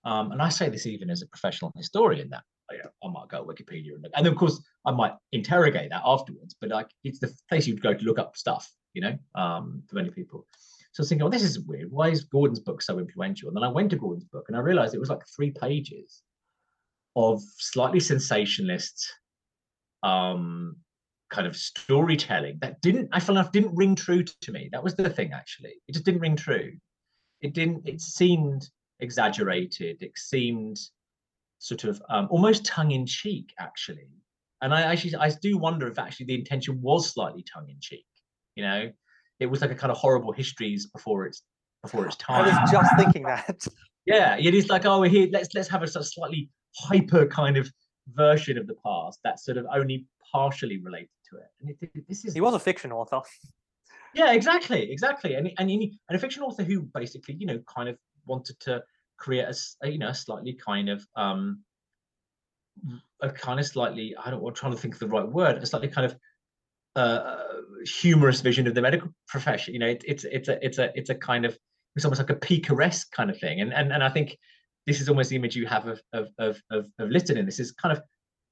Um, and I say this even as a professional historian that you know, I might go to Wikipedia and, look, and of course I might interrogate that afterwards, but like it's the place you'd go to look up stuff, you know, um, for many people. So I was thinking, oh, this is weird. Why is Gordon's book so influential? And then I went to Gordon's book and I realized it was like three pages of slightly sensationalist um, kind of storytelling that didn't, I feel enough, didn't ring true to me. That was the thing, actually. It just didn't ring true. It didn't, it seemed exaggerated. It seemed sort of um, almost tongue in cheek, actually. And I actually, I do wonder if actually the intention was slightly tongue in cheek. You know, it was like a kind of horrible histories before its before its time. I was just thinking that. Yeah, it is like oh, we're here let's let's have a sort of slightly hyper kind of version of the past that's sort of only partially related to it. And it, this is he was a fiction author. Yeah, exactly, exactly, and and and a fiction author who basically you know kind of wanted to create a, you know a slightly kind of um a kind of slightly I don't I'm trying to think of the right word a slightly kind of uh, humorous vision of the medical profession you know it, it's it's a it's a it's a kind of it's almost like a picaresque kind of thing and and, and I think this is almost the image you have of of of of, of Liston in this is kind of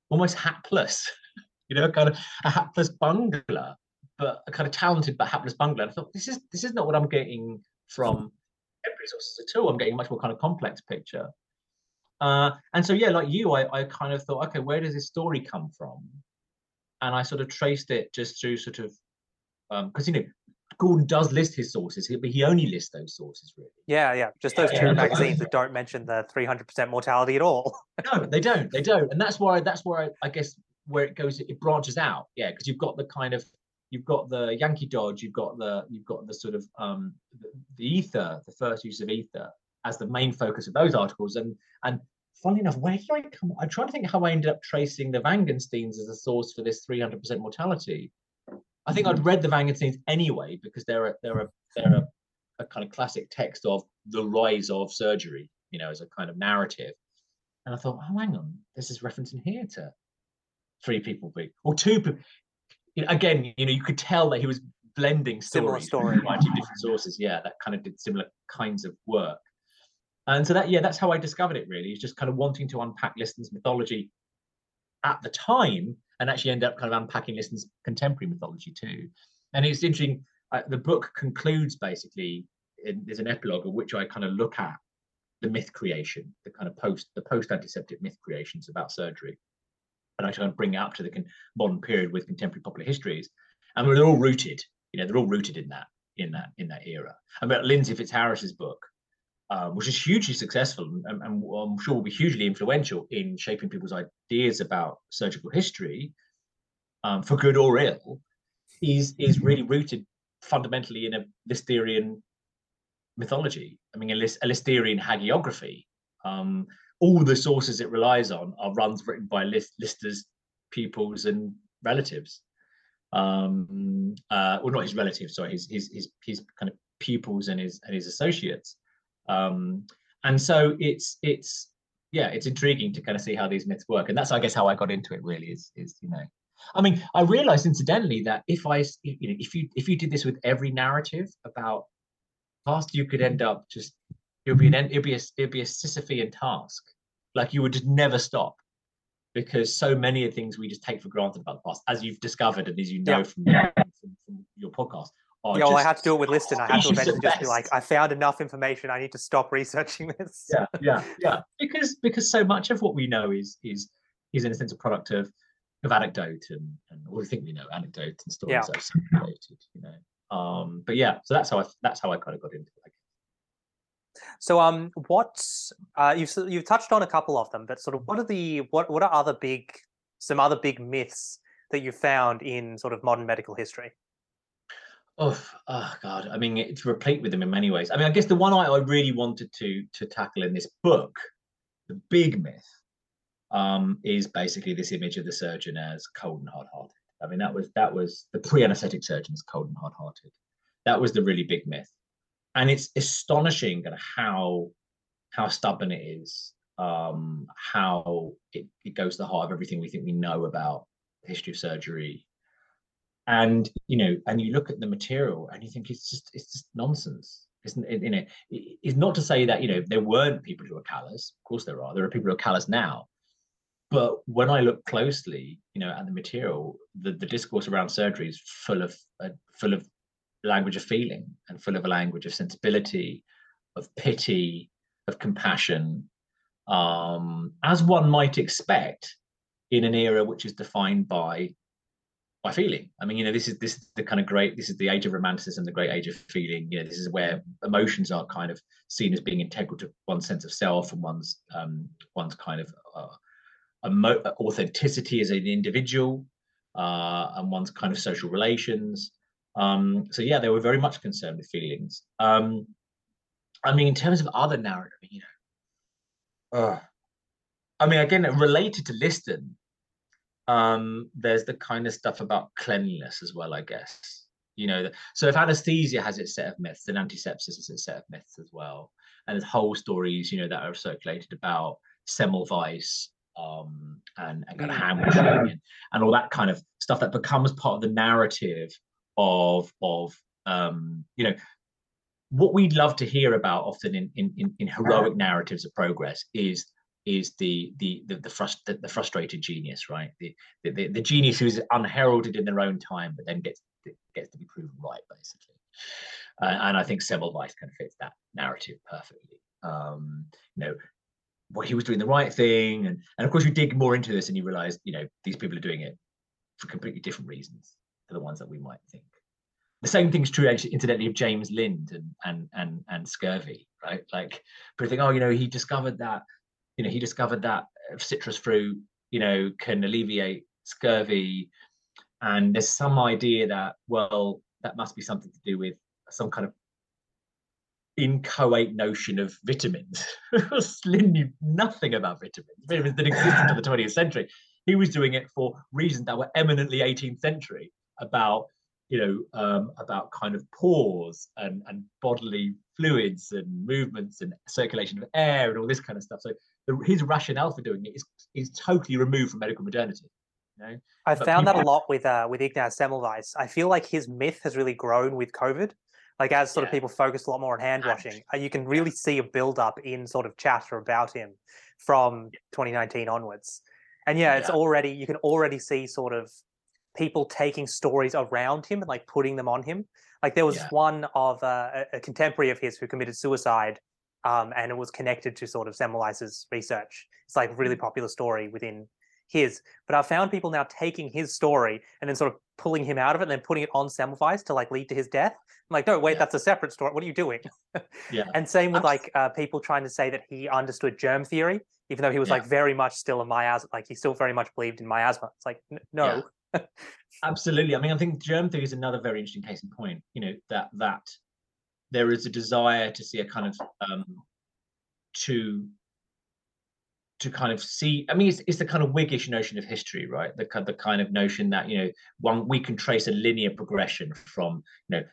almost hapless you know kind of a hapless bungler but a kind of talented but hapless bungler I thought this is this is not what I'm getting from every resources at all. I'm getting a much more kind of complex picture. Uh, and so, yeah, like you, I, I kind of thought, okay, where does this story come from? And I sort of traced it just through sort of, because, um, you know, Gordon does list his sources, but he only lists those sources, really. Yeah, yeah. Just those yeah, two yeah. magazines that don't mention the 300% mortality at all. no, they don't. They don't. And that's why, that's where I, I guess, where it goes, it branches out. Yeah, because you've got the kind of you've got the Yankee Dodge, you've got the you've got the sort of um, the, the ether, the first use of ether as the main focus of those articles. And and funnily enough, where did I come? I'm trying to think how I ended up tracing the Wangensteens as a source for this 300% mortality. I think I'd read the Wangensteens anyway because they're a, they're a they're a, a kind of classic text of the rise of surgery, you know, as a kind of narrative. And I thought, oh, hang on, this is referencing here to three people big or two people you know, again, you know, you could tell that he was blending stories story. from different sources. Yeah, that kind of did similar kinds of work. And so that, yeah, that's how I discovered it. Really, is just kind of wanting to unpack Liston's mythology at the time, and actually end up kind of unpacking Liston's contemporary mythology too. And it's interesting. Uh, the book concludes basically. In, there's an epilogue of which I kind of look at the myth creation, the kind of post the post antiseptic myth creations about surgery and I try and bring it up to the con- modern period with contemporary popular histories, and they're all rooted. You know, they're all rooted in that in that in that era. I mean, Lindsey Fitzharris's book, um, which is hugely successful and, and, I'm sure will be hugely influential in shaping people's ideas about surgical history, um, for good or ill, is is really rooted fundamentally in a Listerian mythology. I mean, a, List, a Listerian hagiography. Um, all the sources it relies on are runs written by list, Lister's, pupils, and relatives. Um, uh, well, not his relatives, sorry, his his his, his kind of pupils and his and his associates. Um, and so it's it's yeah, it's intriguing to kind of see how these myths work, and that's I guess how I got into it. Really, is is you know, I mean, I realized incidentally that if I you know if you if you did this with every narrative about past, you could end up just it would be an it would be a it would be a Sisyphean task. Like you would just never stop because so many of the things we just take for granted about the past, as you've discovered and as you know yeah. from, from, from, your podcast. Yeah, well, I had to do it with Liston. I had to eventually just be like, I found enough information. I need to stop researching this. Yeah, yeah, yeah. Because because so much of what we know is is is in a sense a product of of anecdote and and we think we know anecdote and stories yeah. are circulated, you know. Um, but yeah, so that's how I that's how I kind of got into it. So, um, what uh, you've you've touched on a couple of them, but sort of what are the what what are other big some other big myths that you found in sort of modern medical history? Oh, oh God! I mean, it's replete with them in many ways. I mean, I guess the one I, I really wanted to to tackle in this book, the big myth, um, is basically this image of the surgeon as cold and hard-hearted. I mean, that was that was the pre-anesthetic surgeon as cold and hard-hearted. That was the really big myth and it's astonishing at how how stubborn it is um, how it, it goes to the heart of everything we think we know about the history of surgery and you know and you look at the material and you think it's just it's just nonsense Isn't you know? Is not to say that you know there weren't people who are callous. Of course there are. There are people who are callous now. But when I look closely, you know, at the material, the, the discourse around surgery is full of uh, full of language of feeling and full of a language of sensibility, of pity, of compassion, um, as one might expect in an era which is defined by by feeling. I mean, you know, this is this is the kind of great. This is the age of romanticism, the great age of feeling. You know, this is where emotions are kind of seen as being integral to one's sense of self and one's um, one's kind of uh, emo- authenticity as an individual uh, and one's kind of social relations. Um, so yeah, they were very much concerned with feelings. Um, I mean, in terms of other narrative, you know, uh, I mean, again, related to Liston, um, there's the kind of stuff about cleanliness as well, I guess. You know, so if anesthesia has its set of myths, then antisepsis has its set of myths as well. And there's whole stories, you know, that are circulated about Semmelweis um, and, and kind of hand and, and all that kind of stuff that becomes part of the narrative of of um, you know what we'd love to hear about often in, in, in heroic narratives of progress is is the the the the, frust- the, the frustrated genius, right? The, the the genius who's unheralded in their own time, but then gets gets to be proven right, basically. Uh, and I think Semmelweis kind of fits that narrative perfectly. Um, you know, well, he was doing the right thing, and and of course you dig more into this and you realize, you know, these people are doing it for completely different reasons to the ones that we might think. The same thing's true, actually, incidentally, of James Lind and and and and scurvy, right? Like people think, oh, you know, he discovered that, you know, he discovered that citrus fruit, you know, can alleviate scurvy, and there's some idea that, well, that must be something to do with some kind of inchoate notion of vitamins. Lind knew nothing about vitamins. Vitamins didn't exist until the 20th century. He was doing it for reasons that were eminently 18th century about you know, um, about kind of pores and, and bodily fluids and movements and circulation of air and all this kind of stuff. So the, his rationale for doing it is is totally removed from medical modernity. You know? I found that a lot with uh, with Ignaz Semmelweis. I feel like his myth has really grown with COVID. Like as sort yeah. of people focus a lot more on hand washing, uh, you can really see a build up in sort of chatter about him from 2019 onwards. And yeah, it's yeah. already you can already see sort of people taking stories around him and like putting them on him. Like there was yeah. one of uh, a, contemporary of his who committed suicide, um, and it was connected to sort of Semmelweis's research. It's like a really mm. popular story within his. But I found people now taking his story and then sort of pulling him out of it and then putting it on Semmelweis to like lead to his death. I'm like, no, wait, yeah. that's a separate story. What are you doing? yeah. And same with like uh, people trying to say that he understood germ theory, even though he was yeah. like very much still a miasma, like he still very much believed in miasma. It's like, no, Absolutely. I mean, I think germ theory is another very interesting case in point. You know that that there is a desire to see a kind of um, to to kind of see. I mean, it's, it's the kind of Whiggish notion of history, right? The the kind of notion that you know one we can trace a linear progression from you know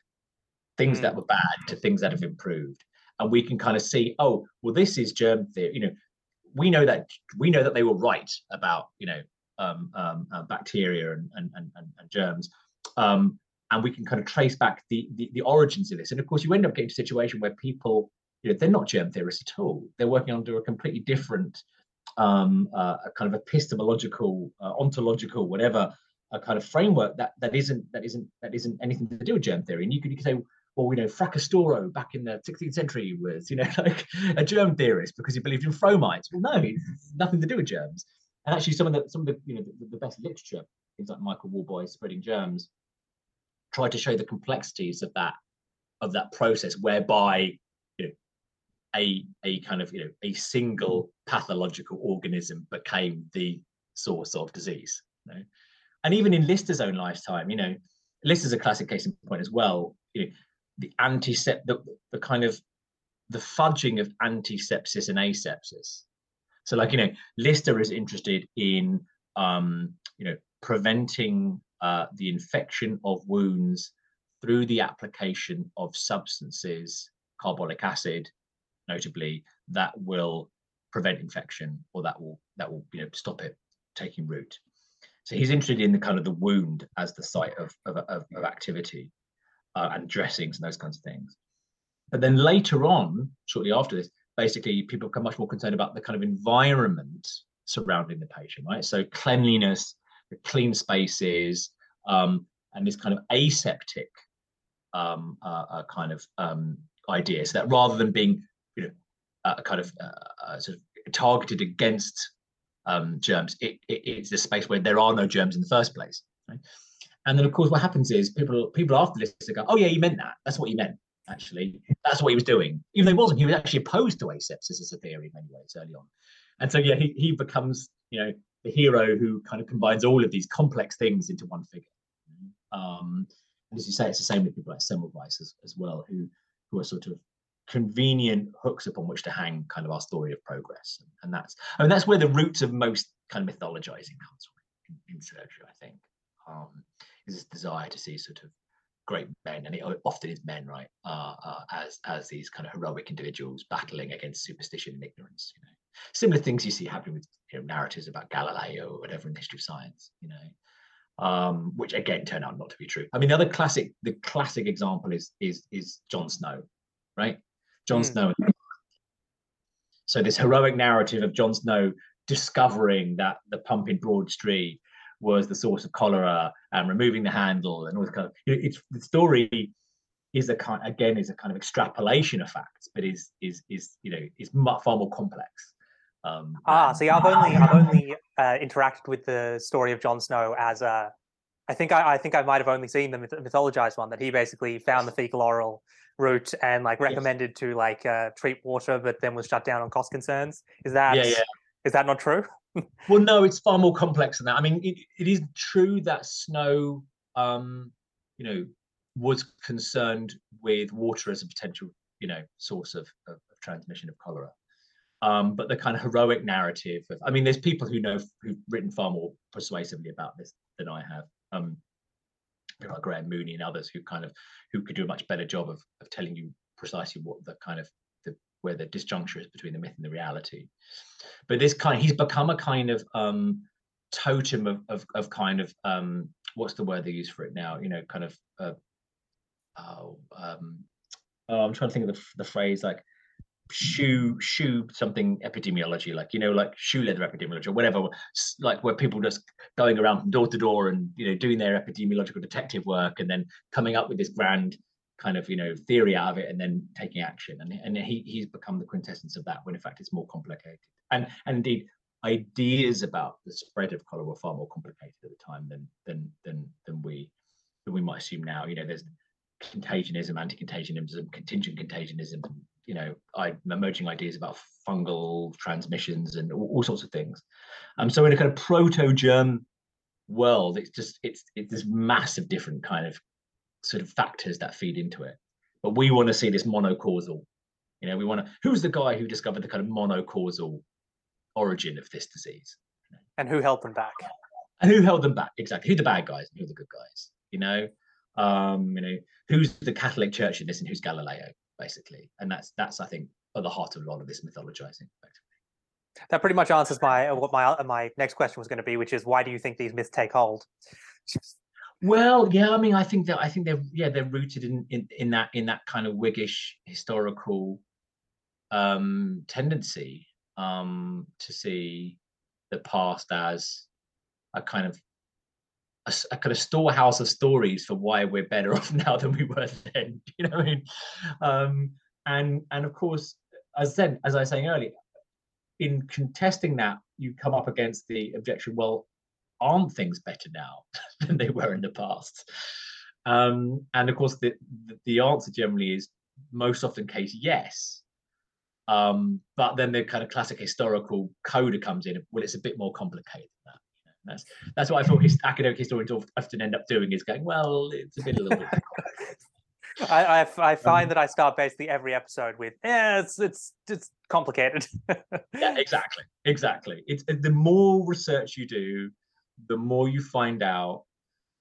things mm. that were bad to things that have improved, and we can kind of see, oh, well, this is germ theory. You know, we know that we know that they were right about you know um, um, uh, bacteria and, and, and, and germs. Um, and we can kind of trace back the, the, the origins of this. And of course, you end up getting a situation where people, you know, they're not germ theorists at all. They're working under a completely different um, uh, kind of epistemological, uh, ontological, whatever, a kind of framework that that isn't that isn't that isn't anything to do with germ theory. And you could, you could say, well, you know, Fracastoro back in the 16th century was, you know, like a germ theorist because he believed in fomites. Well, no, nothing to do with germs. And actually, some of the some of the you know the, the best literature, things like Michael Worboys spreading germs, try to show the complexities of that of that process, whereby you know a a kind of you know a single pathological organism became the source of disease. You know? And even in Lister's own lifetime, you know, Lister's a classic case in point as well. You know, the antisept the, the kind of the fudging of antisepsis and asepsis so, like you know, Lister is interested in um, you know preventing uh, the infection of wounds through the application of substances, carbolic acid, notably, that will prevent infection or that will that will you know stop it taking root. So he's interested in the kind of the wound as the site of of, of, of activity uh, and dressings and those kinds of things. But then later on, shortly after this, basically people become much more concerned about the kind of environment surrounding the patient, right? So cleanliness, clean spaces, um, and this kind of aseptic um, uh, uh, kind of um, idea. So that rather than being, you know, uh, kind of uh, sort of targeted against um, germs, it, it, it's a space where there are no germs in the first place. Right? And then, of course, what happens is people people after this go, "Oh yeah, you meant that. That's what you meant. Actually, that's what he was doing. Even though he wasn't, he was actually opposed to asepsis as a theory in many ways early on. And so, yeah, he, he becomes, you know, the hero who kind of combines all of these complex things into one figure. Um, and as you say, it's the same with people like Semmelweis as, as well, who who are sort of convenient hooks upon which to hang kind of our story of progress. And, and that's I mean that's where the roots of most kind of mythologizing comes from in, in surgery, I think. Um, is this desire to see sort of great men, and it often is men, right, uh, uh, as as these kind of heroic individuals battling against superstition and ignorance. You know, similar things you see happening with you know, narratives about Galileo or whatever in the history of science. You know, um, which again turn out not to be true. I mean, the other classic, the classic example is is is John Snow, right? John mm. Snow. So this heroic narrative of John Snow discovering that the pump in Broad Street was the source of cholera and removing the handle and all this kind of it's the story is a kind again is a kind of extrapolation of facts but is is is you know is far more complex um, ah see i've only i've only uh, interacted with the story of John Snow as a I think I, I think I might have only seen the mythologized one that he basically found the fecal oral route and like recommended yes. to like uh, treat water, but then was shut down on cost concerns. Is that yeah, yeah. is that not true? well, no, it's far more complex than that. I mean, it, it is true that Snow, um, you know, was concerned with water as a potential, you know, source of, of, of transmission of cholera. Um, but the kind of heroic narrative of, I mean, there's people who know who've written far more persuasively about this than I have. Um, people like Graham Mooney and others who kind of who could do a much better job of, of telling you precisely what the kind of where the disjuncture is between the myth and the reality. But this kind, he's become a kind of um, totem of, of, of kind of um, what's the word they use for it now? You know, kind of uh, oh, um, oh, I'm trying to think of the, the phrase like shoe shoe something epidemiology like you know like shoe leather epidemiology or whatever like where people just going around from door to door and you know doing their epidemiological detective work and then coming up with this grand kind of you know theory out of it and then taking action. And, and he, he's become the quintessence of that when in fact it's more complicated. And, and indeed ideas about the spread of cholera were far more complicated at the time than than than than we than we might assume now. You know there's contagionism anti-contagionism contingent contagionism you know I, emerging ideas about fungal transmissions and all, all sorts of things um so in a kind of proto-germ world it's just it's it's this massive different kind of sort of factors that feed into it. But we want to see this monocausal. You know, we want to. Who's the guy who discovered the kind of monocausal origin of this disease? And who held them back? And who held them back? Exactly. Who the bad guys and who the good guys? You know, um, you know, who's the Catholic Church in this and who's Galileo, basically. And that's that's I think at the heart of a lot of this mythologizing. That pretty much answers my what my my next question was going to be, which is why do you think these myths take hold? Well, yeah, I mean, I think that I think they're yeah they're rooted in in, in that in that kind of Whiggish historical um, tendency um, to see the past as a kind of a, a, kind of storehouse of stories for why we're better off now than we were then. You know what I mean? Um, and and of course, as said, as I was saying earlier, in contesting that, you come up against the objection. Well, aren't things better now than they were in the past? Um, and of course, the, the answer generally is most often case yes. Um, but then the kind of classic historical coda comes in. Well, it's a bit more complicated than that. That's that's what I thought his, academic historians often end up doing is going, well, it's a bit a little bit. I, I, I find um, that I start basically every episode with, yeah, it's it's it's complicated. yeah, exactly, exactly. It's the more research you do, the more you find out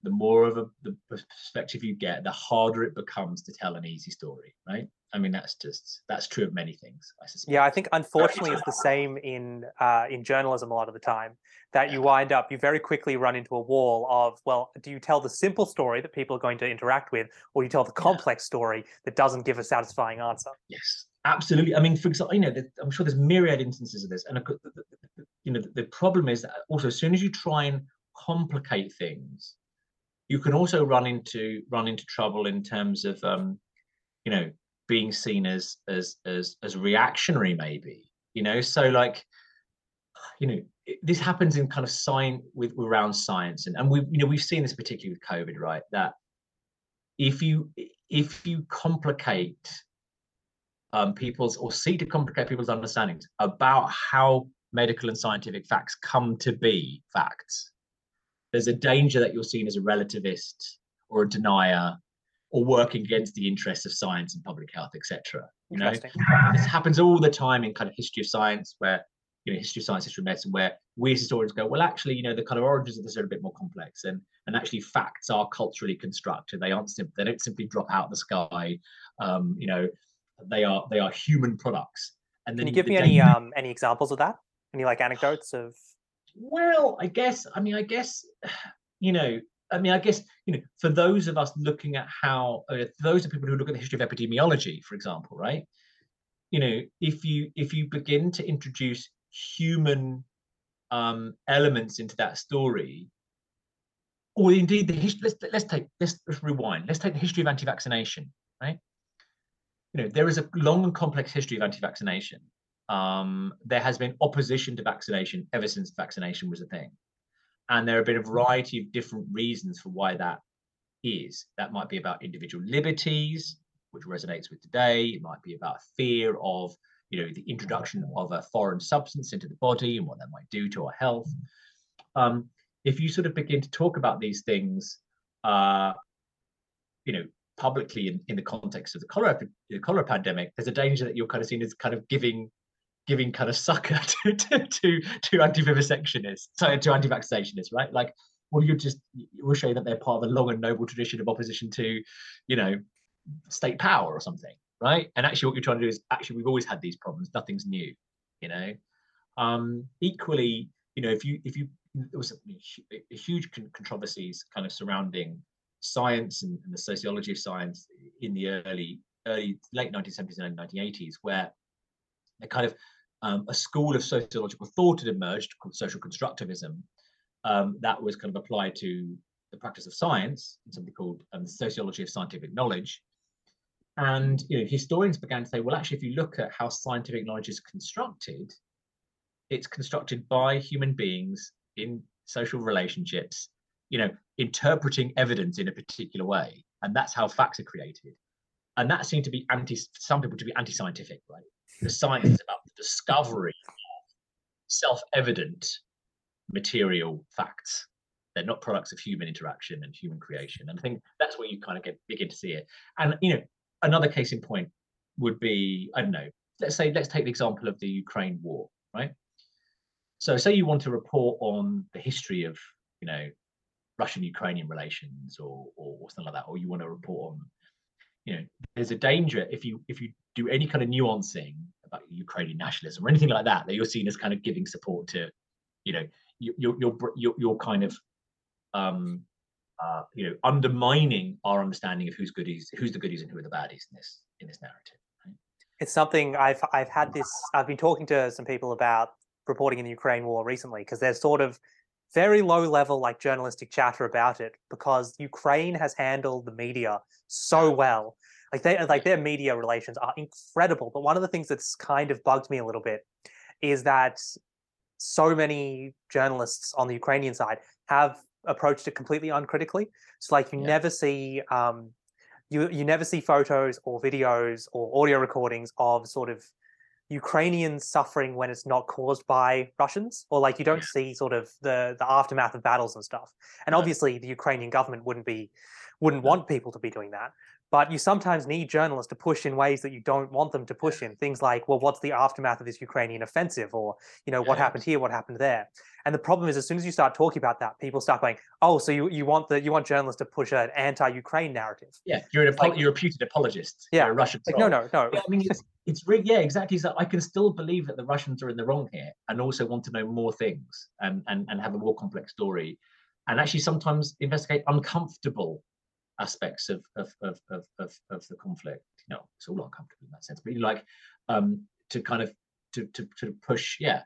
the more of a, the perspective you get, the harder it becomes to tell an easy story, right? I mean, that's just that's true of many things. I suspect. Yeah, I think unfortunately it's the same in uh, in journalism a lot of the time. That you wind up, you very quickly run into a wall of, well, do you tell the simple story that people are going to interact with, or do you tell the complex yeah. story that doesn't give a satisfying answer? Yes, absolutely. I mean, for example, you know, I'm sure there's myriad instances of this, and you know, the problem is that also as soon as you try and complicate things, you can also run into run into trouble in terms of, um, you know, being seen as as as as reactionary, maybe. You know, so like, you know, this happens in kind of science with around science, and and we you know we've seen this particularly with COVID, right? That if you if you complicate um, people's or seek to complicate people's understandings about how medical and scientific facts come to be facts. There's a danger that you're seen as a relativist or a denier or working against the interests of science and public health, etc. You know, this happens all the time in kind of history of science, where you know, history of science, history of medicine, where we as historians go, well, actually, you know, the kind of origins of this are a bit more complex, and and actually, facts are culturally constructed. They aren't simple. they don't simply drop out of the sky. Um, you know, they are they are human products. And then can you give me any um any examples of that? Any like anecdotes of? Well, I guess. I mean, I guess. You know, I mean, I guess you know, for those of us looking at how uh, those are people who look at the history of epidemiology, for example, right? You know, if you if you begin to introduce human um, elements into that story, or indeed the history. Let's let's take let's, let's rewind. Let's take the history of anti-vaccination, right? You know, there is a long and complex history of anti-vaccination um, there has been opposition to vaccination ever since vaccination was a thing. And there have been a variety of different reasons for why that is. That might be about individual liberties, which resonates with today. It might be about fear of, you know, the introduction of a foreign substance into the body and what that might do to our health. Um, if you sort of begin to talk about these things, uh, you know, publicly in, in the context of the cholera, the cholera pandemic, there's a danger that you're kind of seen as kind of giving giving kind of succor to to to, to anti-vivisectionists, sorry, to anti-vaccinationists, right? Like, well, you just we'll show you that they're part of a long and noble tradition of opposition to, you know, state power or something, right? And actually, what you're trying to do is actually we've always had these problems. Nothing's new, you know. Um, equally, you know, if you if you there was a, a huge con- controversies kind of surrounding science and, and the sociology of science in the early early late 1970s and 1980s, where a kind of um, a school of sociological thought had emerged called social constructivism um, that was kind of applied to the practice of science, something called um, the sociology of scientific knowledge. And you know, historians began to say, well, actually, if you look at how scientific knowledge is constructed, it's constructed by human beings in social relationships, you know, interpreting evidence in a particular way, and that's how facts are created. And that seemed to be anti some people to be anti-scientific, right? the science is about discovery of self-evident material facts. They're not products of human interaction and human creation. And I think that's where you kind of get begin to see it. And you know, another case in point would be, I don't know, let's say let's take the example of the Ukraine war, right? So say you want to report on the history of, you know, Russian-Ukrainian relations or, or something like that, or you want to report on you know there's a danger if you if you do any kind of nuancing about Ukrainian nationalism or anything like that that you're seen as kind of giving support to you know you, you're you're you're, you're kind of um uh, you know undermining our understanding of who's goodies who's the goodies and who are the baddies in this in this narrative right? it's something i've i've had this i've been talking to some people about reporting in the ukraine war recently because there's sort of very low level like journalistic chatter about it because Ukraine has handled the media so well. Like they like their media relations are incredible. But one of the things that's kind of bugged me a little bit is that so many journalists on the Ukrainian side have approached it completely uncritically. So like you yeah. never see um, you you never see photos or videos or audio recordings of sort of Ukrainians suffering when it's not caused by Russians, or like you don't yeah. see sort of the the aftermath of battles and stuff. And obviously, the Ukrainian government wouldn't be wouldn't want people to be doing that. But you sometimes need journalists to push in ways that you don't want them to push in. Things like, well, what's the aftermath of this Ukrainian offensive? Or, you know, what happened here, what happened there? And the problem is as soon as you start talking about that, people start going, Oh, so you, you want the you want journalists to push an anti-Ukraine narrative. Yeah, you're an like, you're a reputed apologist. Yeah. a Russian. Like, no, no, no. Yeah, I mean it's it's really yeah, exactly. So I can still believe that the Russians are in the wrong here and also want to know more things and and, and have a more complex story. And actually sometimes investigate uncomfortable aspects of of, of of of of the conflict. You know, it's all uncomfortable in that sense, but you like um, to kind of to to to push, yeah.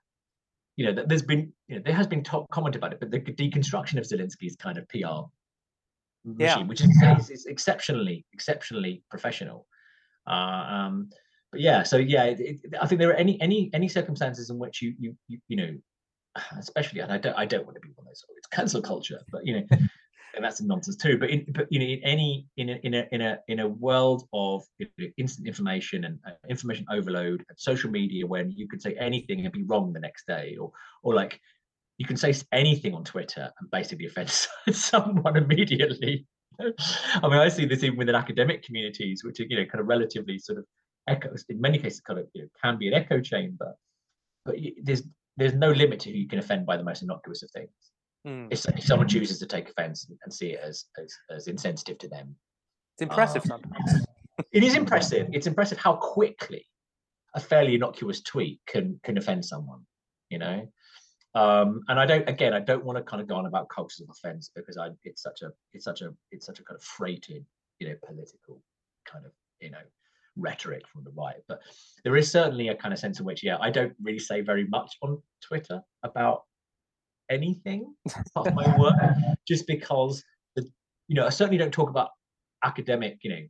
You know, there's been you know there has been top comment about it, but the deconstruction of Zelensky's kind of PR machine, yeah. which is, is, is, exceptionally exceptionally professional. Uh, um, but yeah, so yeah, it, it, I think there are any any any circumstances in which you you you, you know, especially and I don't I don't want to be one of those. It's cancel culture, but you know, and that's nonsense too. But in, but you know, in any in a in a in a in a world of instant information and uh, information overload and social media, when you can say anything and be wrong the next day, or or like you can say anything on Twitter and basically offend someone immediately. I mean, I see this even within academic communities, which are you know kind of relatively sort of echoes. In many cases, kind of you know, can be an echo chamber, but there's there's no limit to who you can offend by the most innocuous of things. Mm. If, if, someone chooses to take offence and see it as, as, as insensitive to them, it's impressive um, it is impressive. It's impressive how quickly a fairly innocuous tweet can can offend someone. You know, um, and I don't again I don't want to kind of go on about cultures of offence because I it's such a it's such a it's such a kind of freighted you know political kind of you know rhetoric from the right. But there is certainly a kind of sense in which yeah I don't really say very much on Twitter about anything of my work just because the you know I certainly don't talk about academic you know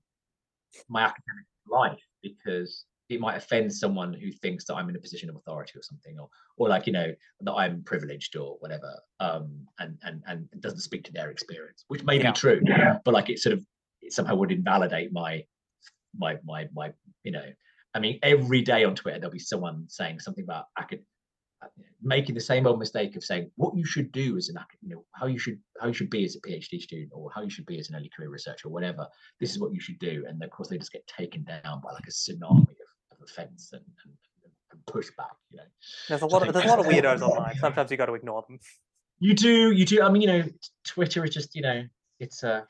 my academic life because it might offend someone who thinks that I'm in a position of authority or something, or or like you know that I'm privileged or whatever, um, and and and doesn't speak to their experience, which may yeah. be true, but like it sort of it somehow would invalidate my my my my you know, I mean every day on Twitter there'll be someone saying something about acad- making the same old mistake of saying what you should do as an you know how you should how you should be as a phd student or how you should be as an early career researcher or whatever this is what you should do. And of course they just get taken down by like a tsunami of, of offense and, and, and pushback you know? There's a lot of there's a lot of weirdos online. Sometimes you got to ignore them. You do you do. I mean you know twitter is just you know it's a uh,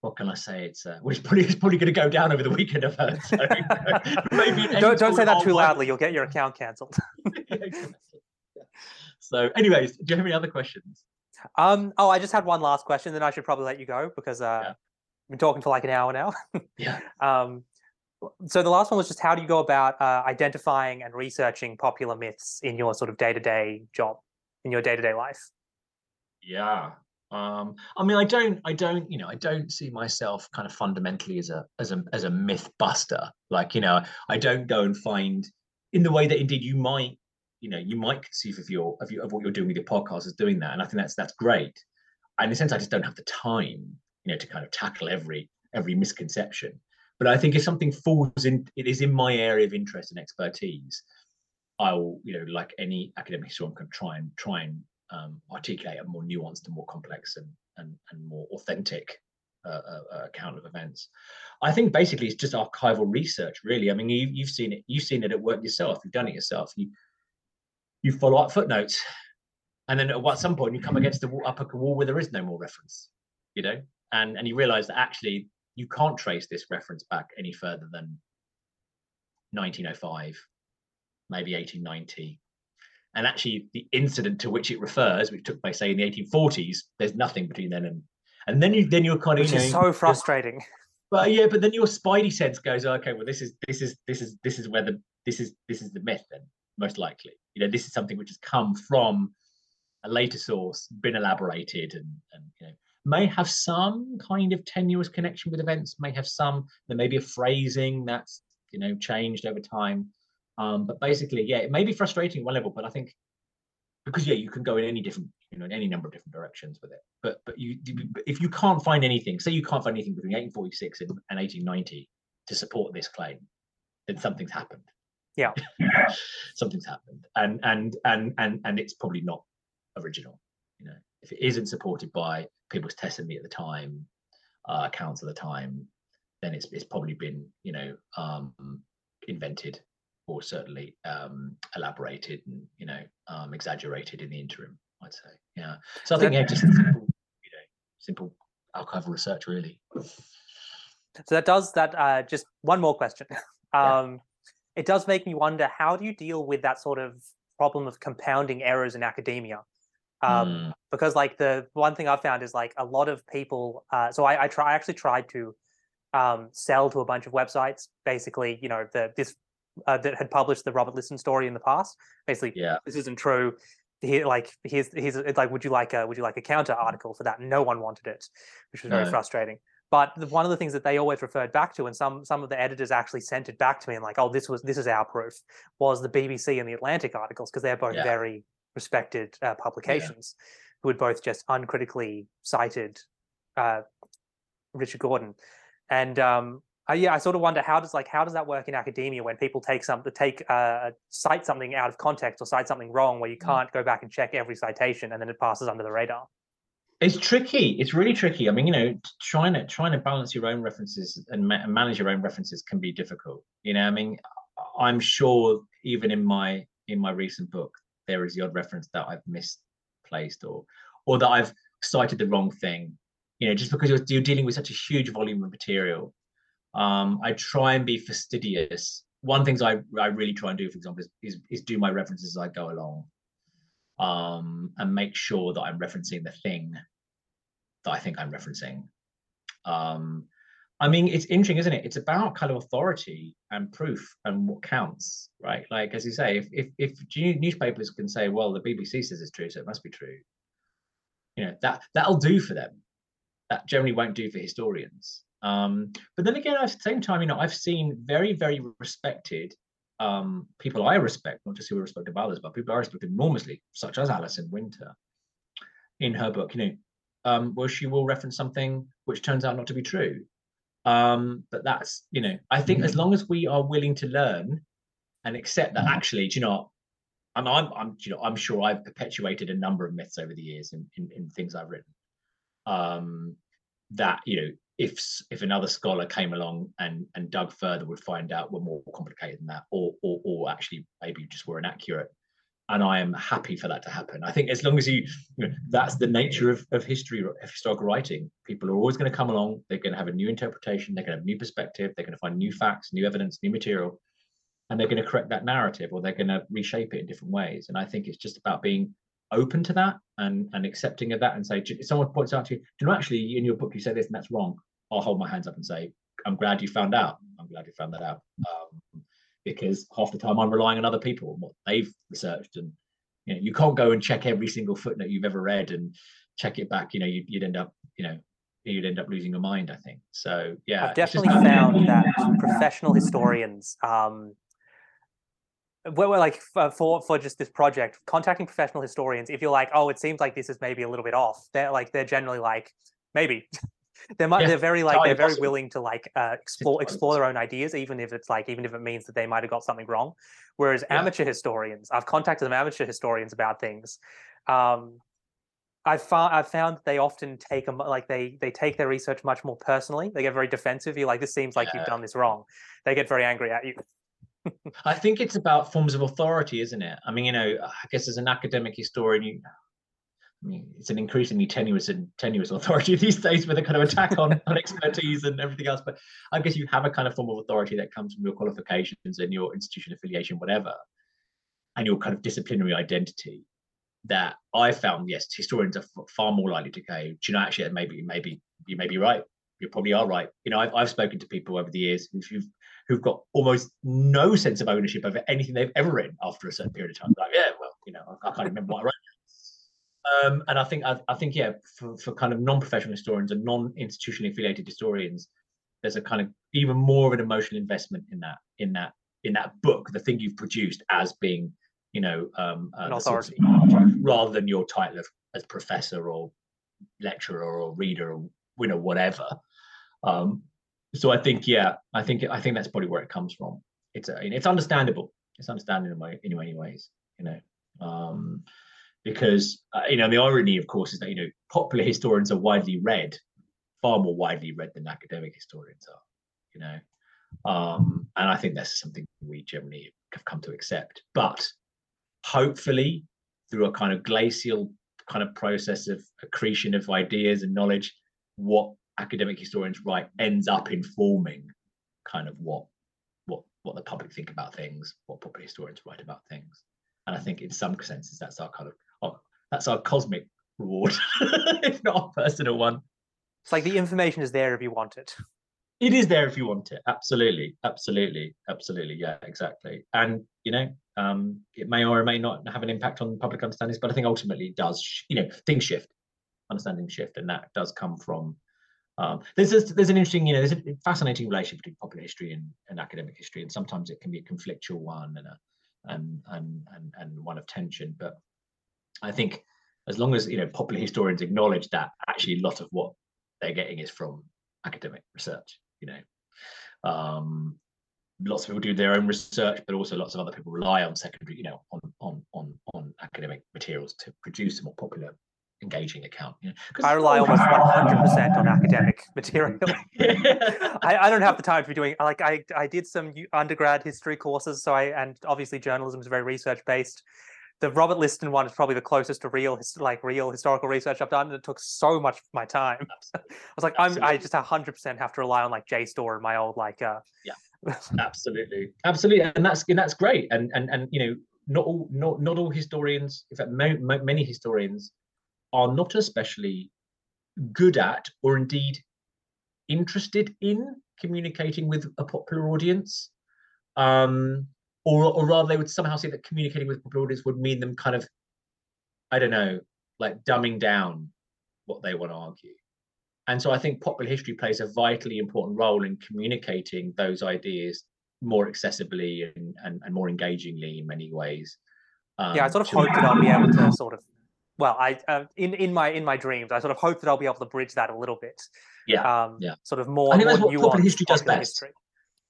what can I say? It's uh, well, it's probably it's probably going to go down over the weekend. I've heard. So, maybe don't don't say that too loudly. You'll get your account cancelled. so, anyways, do you have any other questions? Um. Oh, I just had one last question. Then I should probably let you go because uh, yeah. I've been talking for like an hour now. yeah. Um. So the last one was just how do you go about uh, identifying and researching popular myths in your sort of day to day job, in your day to day life? Yeah um i mean i don't i don't you know i don't see myself kind of fundamentally as a as a as a myth buster. Like you know i don't go and find in the way that indeed you might you know you might conceive of your of, your, of what you're doing with your podcast as doing that and i think that's that's great. And in a sense i just don't have the time you know to kind of tackle every every misconception. But i think if something falls in it is in my area of interest and expertise i'll you know like any academic historian can try and try and um, articulate a more nuanced and more complex and and, and more authentic uh, uh, uh, account of events. I think basically it's just archival research, really. I mean, you, you've seen it. You've seen it at work yourself. You've done it yourself. You you follow up footnotes, and then at some point you come against the wall, up a wall where there is no more reference. You know, and and you realise that actually you can't trace this reference back any further than 1905, maybe 1890, and actually the incident to which it refers, which took place say in the 1840s, there's nothing between then and and then you then you're kind of which is so frustrating. But yeah, but then your spidey sense goes, okay, well this is this is this is this is where the this is this is the myth then most likely. You know, this is something which has come from a later source, been elaborated, and and you know may have some kind of tenuous connection with events, may have some there may be a phrasing that's you know changed over time um, but basically, yeah, it may be frustrating one level, but I think because yeah, you can go in any different, you know, in any number of different directions with it. But but you if you can't find anything, say you can't find anything between 1846 and, and 1890 to support this claim, then something's happened. Yeah, something's happened, and and and and and it's probably not original. You know, if it isn't supported by people's testimony at the time, uh, accounts of the time, then it's it's probably been you know um, invented or certainly um, elaborated and you know um, exaggerated in the interim. I'd say, yeah. So I think yeah, just simple, you know, simple archival research really. So that does that. Uh, just one more question. Um, yeah. It does make me wonder how do you deal with that sort of problem of compounding errors in academia? Um, mm. Because like the one thing I've found is like a lot of people. Uh, so I, I try. I actually tried to um, sell to a bunch of websites. Basically, you know, the this uh, that had published the Robert Liston story in the past. Basically, yeah, this isn't true. Here, like here's here's like, would you like a would you like a counter article for that? No one wanted it, which was very frustrating. But the, one of the things that they always referred back to, and some some of the editors actually sent it back to me and like, oh, this was this is our proof, was the BBC and the Atlantic articles because they're both yeah. very respected uh, publications yeah. who had both just uncritically cited uh, Richard Gordon, and um, uh, yeah, I sort of wonder how does like how does that work in academia when people take some to take uh, cite something out of context or cite something wrong where you mm. can't go back and check every citation and then it passes under the radar. It's tricky. It's really tricky. I mean, you know, trying to trying to balance your own references and, ma- manage your own references can be difficult. You know, I mean, I'm sure even in my in my recent book, there is the odd reference that I've misplaced or or that I've cited the wrong thing. You know, just because you're, you're dealing with such a huge volume of material, um, I try and be fastidious. One things I I really try and do, for example, is is, is do my references as I go along um, and make sure that I'm referencing the thing that I think I'm referencing. Um, I mean, it's interesting, isn't it? It's about kind of authority and proof and what counts, right? Like as you say, if if, if newspapers can say, "Well, the BBC says it's true, so it must be true," you know that that'll do for them. That generally won't do for historians. Um, but then again, at the same time, you know, I've seen very, very respected um, people I respect, not just who are respected by others, but people I respect enormously, such as Alison Winter, in her book, you know, um, where she will reference something which turns out not to be true. Um, but that's, you know, I think as long as we are willing to learn and accept that actually, do you know, I'm, I'm, I'm, you know, I'm sure I've perpetuated a number of myths over the years in, in, in things I've written. Um, that you know, if if another scholar came along and and dug further would find out were more complicated than that or or, or actually maybe just were inaccurate. And i am happy for that to happen. I think as long as you, you know, that's the nature of, of history of historical writing. People are always going to come along they're going to have a new interpretation they're going to have new perspective they're going to find new facts new evidence new material and they're going to correct that narrative or they're going to reshape it in different ways. And i think it's just about being open to that and and accepting of that and say if someone points out to you you know actually in your book you say this and that's wrong I'll hold my hands up and say, I'm glad you found out. I'm glad you found that out. Um, because half the time I'm relying on other people and what they've researched. And you know, you can't go and check every single footnote you've ever read and check it back. You know, you'd, you'd end up, you know, you'd end up losing your mind, I think. So yeah. I've definitely just... found that professional historians um we're, like for for just this project contacting professional historians if you're like oh it seems like this is maybe a little bit off they're like they're generally like maybe they're yeah. they're very like they're very willing to like uh, explore explore their own ideas, even if it's like even if it means that they might have got something wrong. Whereas yeah. amateur historians, I've contacted them amateur historians about things. Um, I've found I've found they often take a like they they take their research much more personally. They get very defensive. You're like, this seems like yeah. you've done this wrong. They get very angry at you. I think it's about forms of authority, isn't it? I mean, you know, I guess as an academic historian, you I it's an increasingly tenuous and tenuous authority these days with a kind of attack on, on expertise and everything else. But I guess you have a kind of form of authority that comes from your qualifications and your institution affiliation, whatever, and your kind of disciplinary identity. That I found, yes, historians are f- far more likely to go. Do you know, actually, maybe, maybe you may be right. You probably are right. You know, I've, I've spoken to people over the years who've who've got almost no sense of ownership over anything they've ever written after a certain period of time. Like, yeah, well, you know, I, I can't remember what I wrote um, and I think I, I, think yeah, for, for kind of non-professional historians and non-institutionally affiliated historians, there's a kind of even more of an emotional investment in that in that in that book, the thing you've produced as being, you know, um, uh, authority, rather than your title of, as professor or lecturer or reader or you know whatever. Um, so I think yeah, I think I think that's probably where it comes from. It's a, it's understandable. It's understandable in, in many ways, you know. Um, because uh, you know the irony, of course, is that you know popular historians are widely read far more widely read than academic historians are. You know, um, and I think that's something we generally have come to accept. But hopefully, through a kind of glacial kind of process of accretion of ideas and knowledge, what academic historians write ends up informing kind of what what what the public think about things, what popular historians write about things. And I think in some senses that's our kind of that's our cosmic reward, if not a personal one. It's like the information is there if you want it. It is there if you want it. Absolutely, absolutely, absolutely. Yeah, exactly. And you know, um, it may or may not have an impact on public understandings, but I think ultimately it does. You know, things shift, understanding shift, and that does come from. Um, there's a, there's an interesting, you know, there's a fascinating relationship between popular history and, and academic history, and sometimes it can be a conflictual one and a and and and, and one of tension. But I think as long as you know popular historians acknowledge that actually a lot of what they're getting is from academic research you know. Um, lots of people do their own research but also lots of other people rely on secondary you know on on on, on academic materials to produce a more popular engaging account you know, i rely almost 100% on academic material. I, I don't have the time to be doing like i i did some undergrad history courses so i and obviously journalism is very research based the Robert Liston one is probably the closest to real, like real historical research I've done, and it took so much of my time. I was like, I'm, I just 100 percent have to rely on like JSTOR and my old like. Uh... Yeah, absolutely, absolutely, and that's and that's great, and and and you know, not all not not all historians, in fact, mo- mo- many historians are not especially good at, or indeed interested in communicating with a popular audience. Um, or or rather they would somehow say that communicating with popular audience would mean them kind of i don't know like dumbing down what they want to argue. And so i think popular history plays a vitally important role in communicating those ideas more accessibly and, and, and more engagingly in many ways um, yeah i sort of hope that i'll be able to sort of well i uh, in in my in my dreams i sort of hope that i'll be able to bridge that a little bit yeah um yeah. sort of more i think more that's what popular history does best. history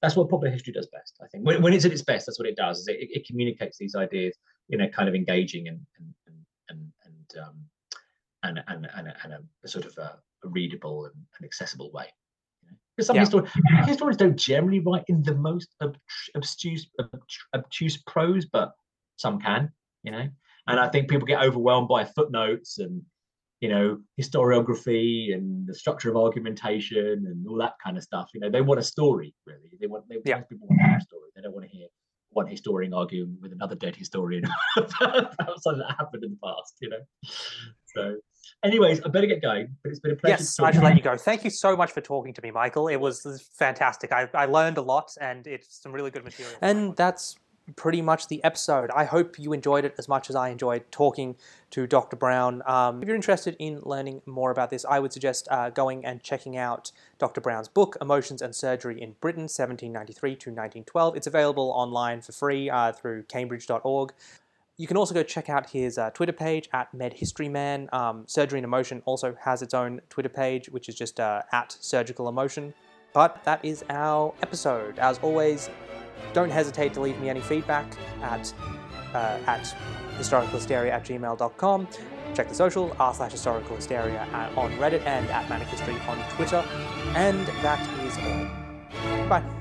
that's what popular history does best. I think when, when it's at its best, that's what it does. Is it, it communicates these ideas in a kind of engaging and and and and um, and, and, and, and a, a sort of a, a readable and, and, accessible way. Because some yeah. historians, historians don't generally write in the most obtuse, obtuse prose, but some can, you know. And I think people get overwhelmed by footnotes and you know historiography and the structure of argumentation and all that kind of stuff. You know they want a story really. They want they yeah. people want a story. They don't want to hear one historian arguing with another dead historian. About something that happened in the past you know? So anyways i better get going but it's been a pleasure yes i should let you. go. Thank you so much for talking to me michael. It was fantastic. I, I learned a lot and it's some really good material. And that's pretty much the episode. I hope you enjoyed it as much as I enjoyed talking to Dr. Brown. Um, if you're interested in learning more about this, I would suggest uh, going and checking out Dr. Brown's book, Emotions and Surgery in Britain, 1793 to 1912. It's available online for free uh, through cambridge.org. You can also go check out his uh, Twitter page at MedHistoryMan. Um, Surgery and Emotion also has its own Twitter page, which is just uh, at Surgical Emotion. But that is our episode. As always, don't hesitate to leave me any feedback at, uh, at historicalhysteria at gmail.com. Check the social, r slash historical hysteria on Reddit and at Manic History on Twitter. And that is all. Bye.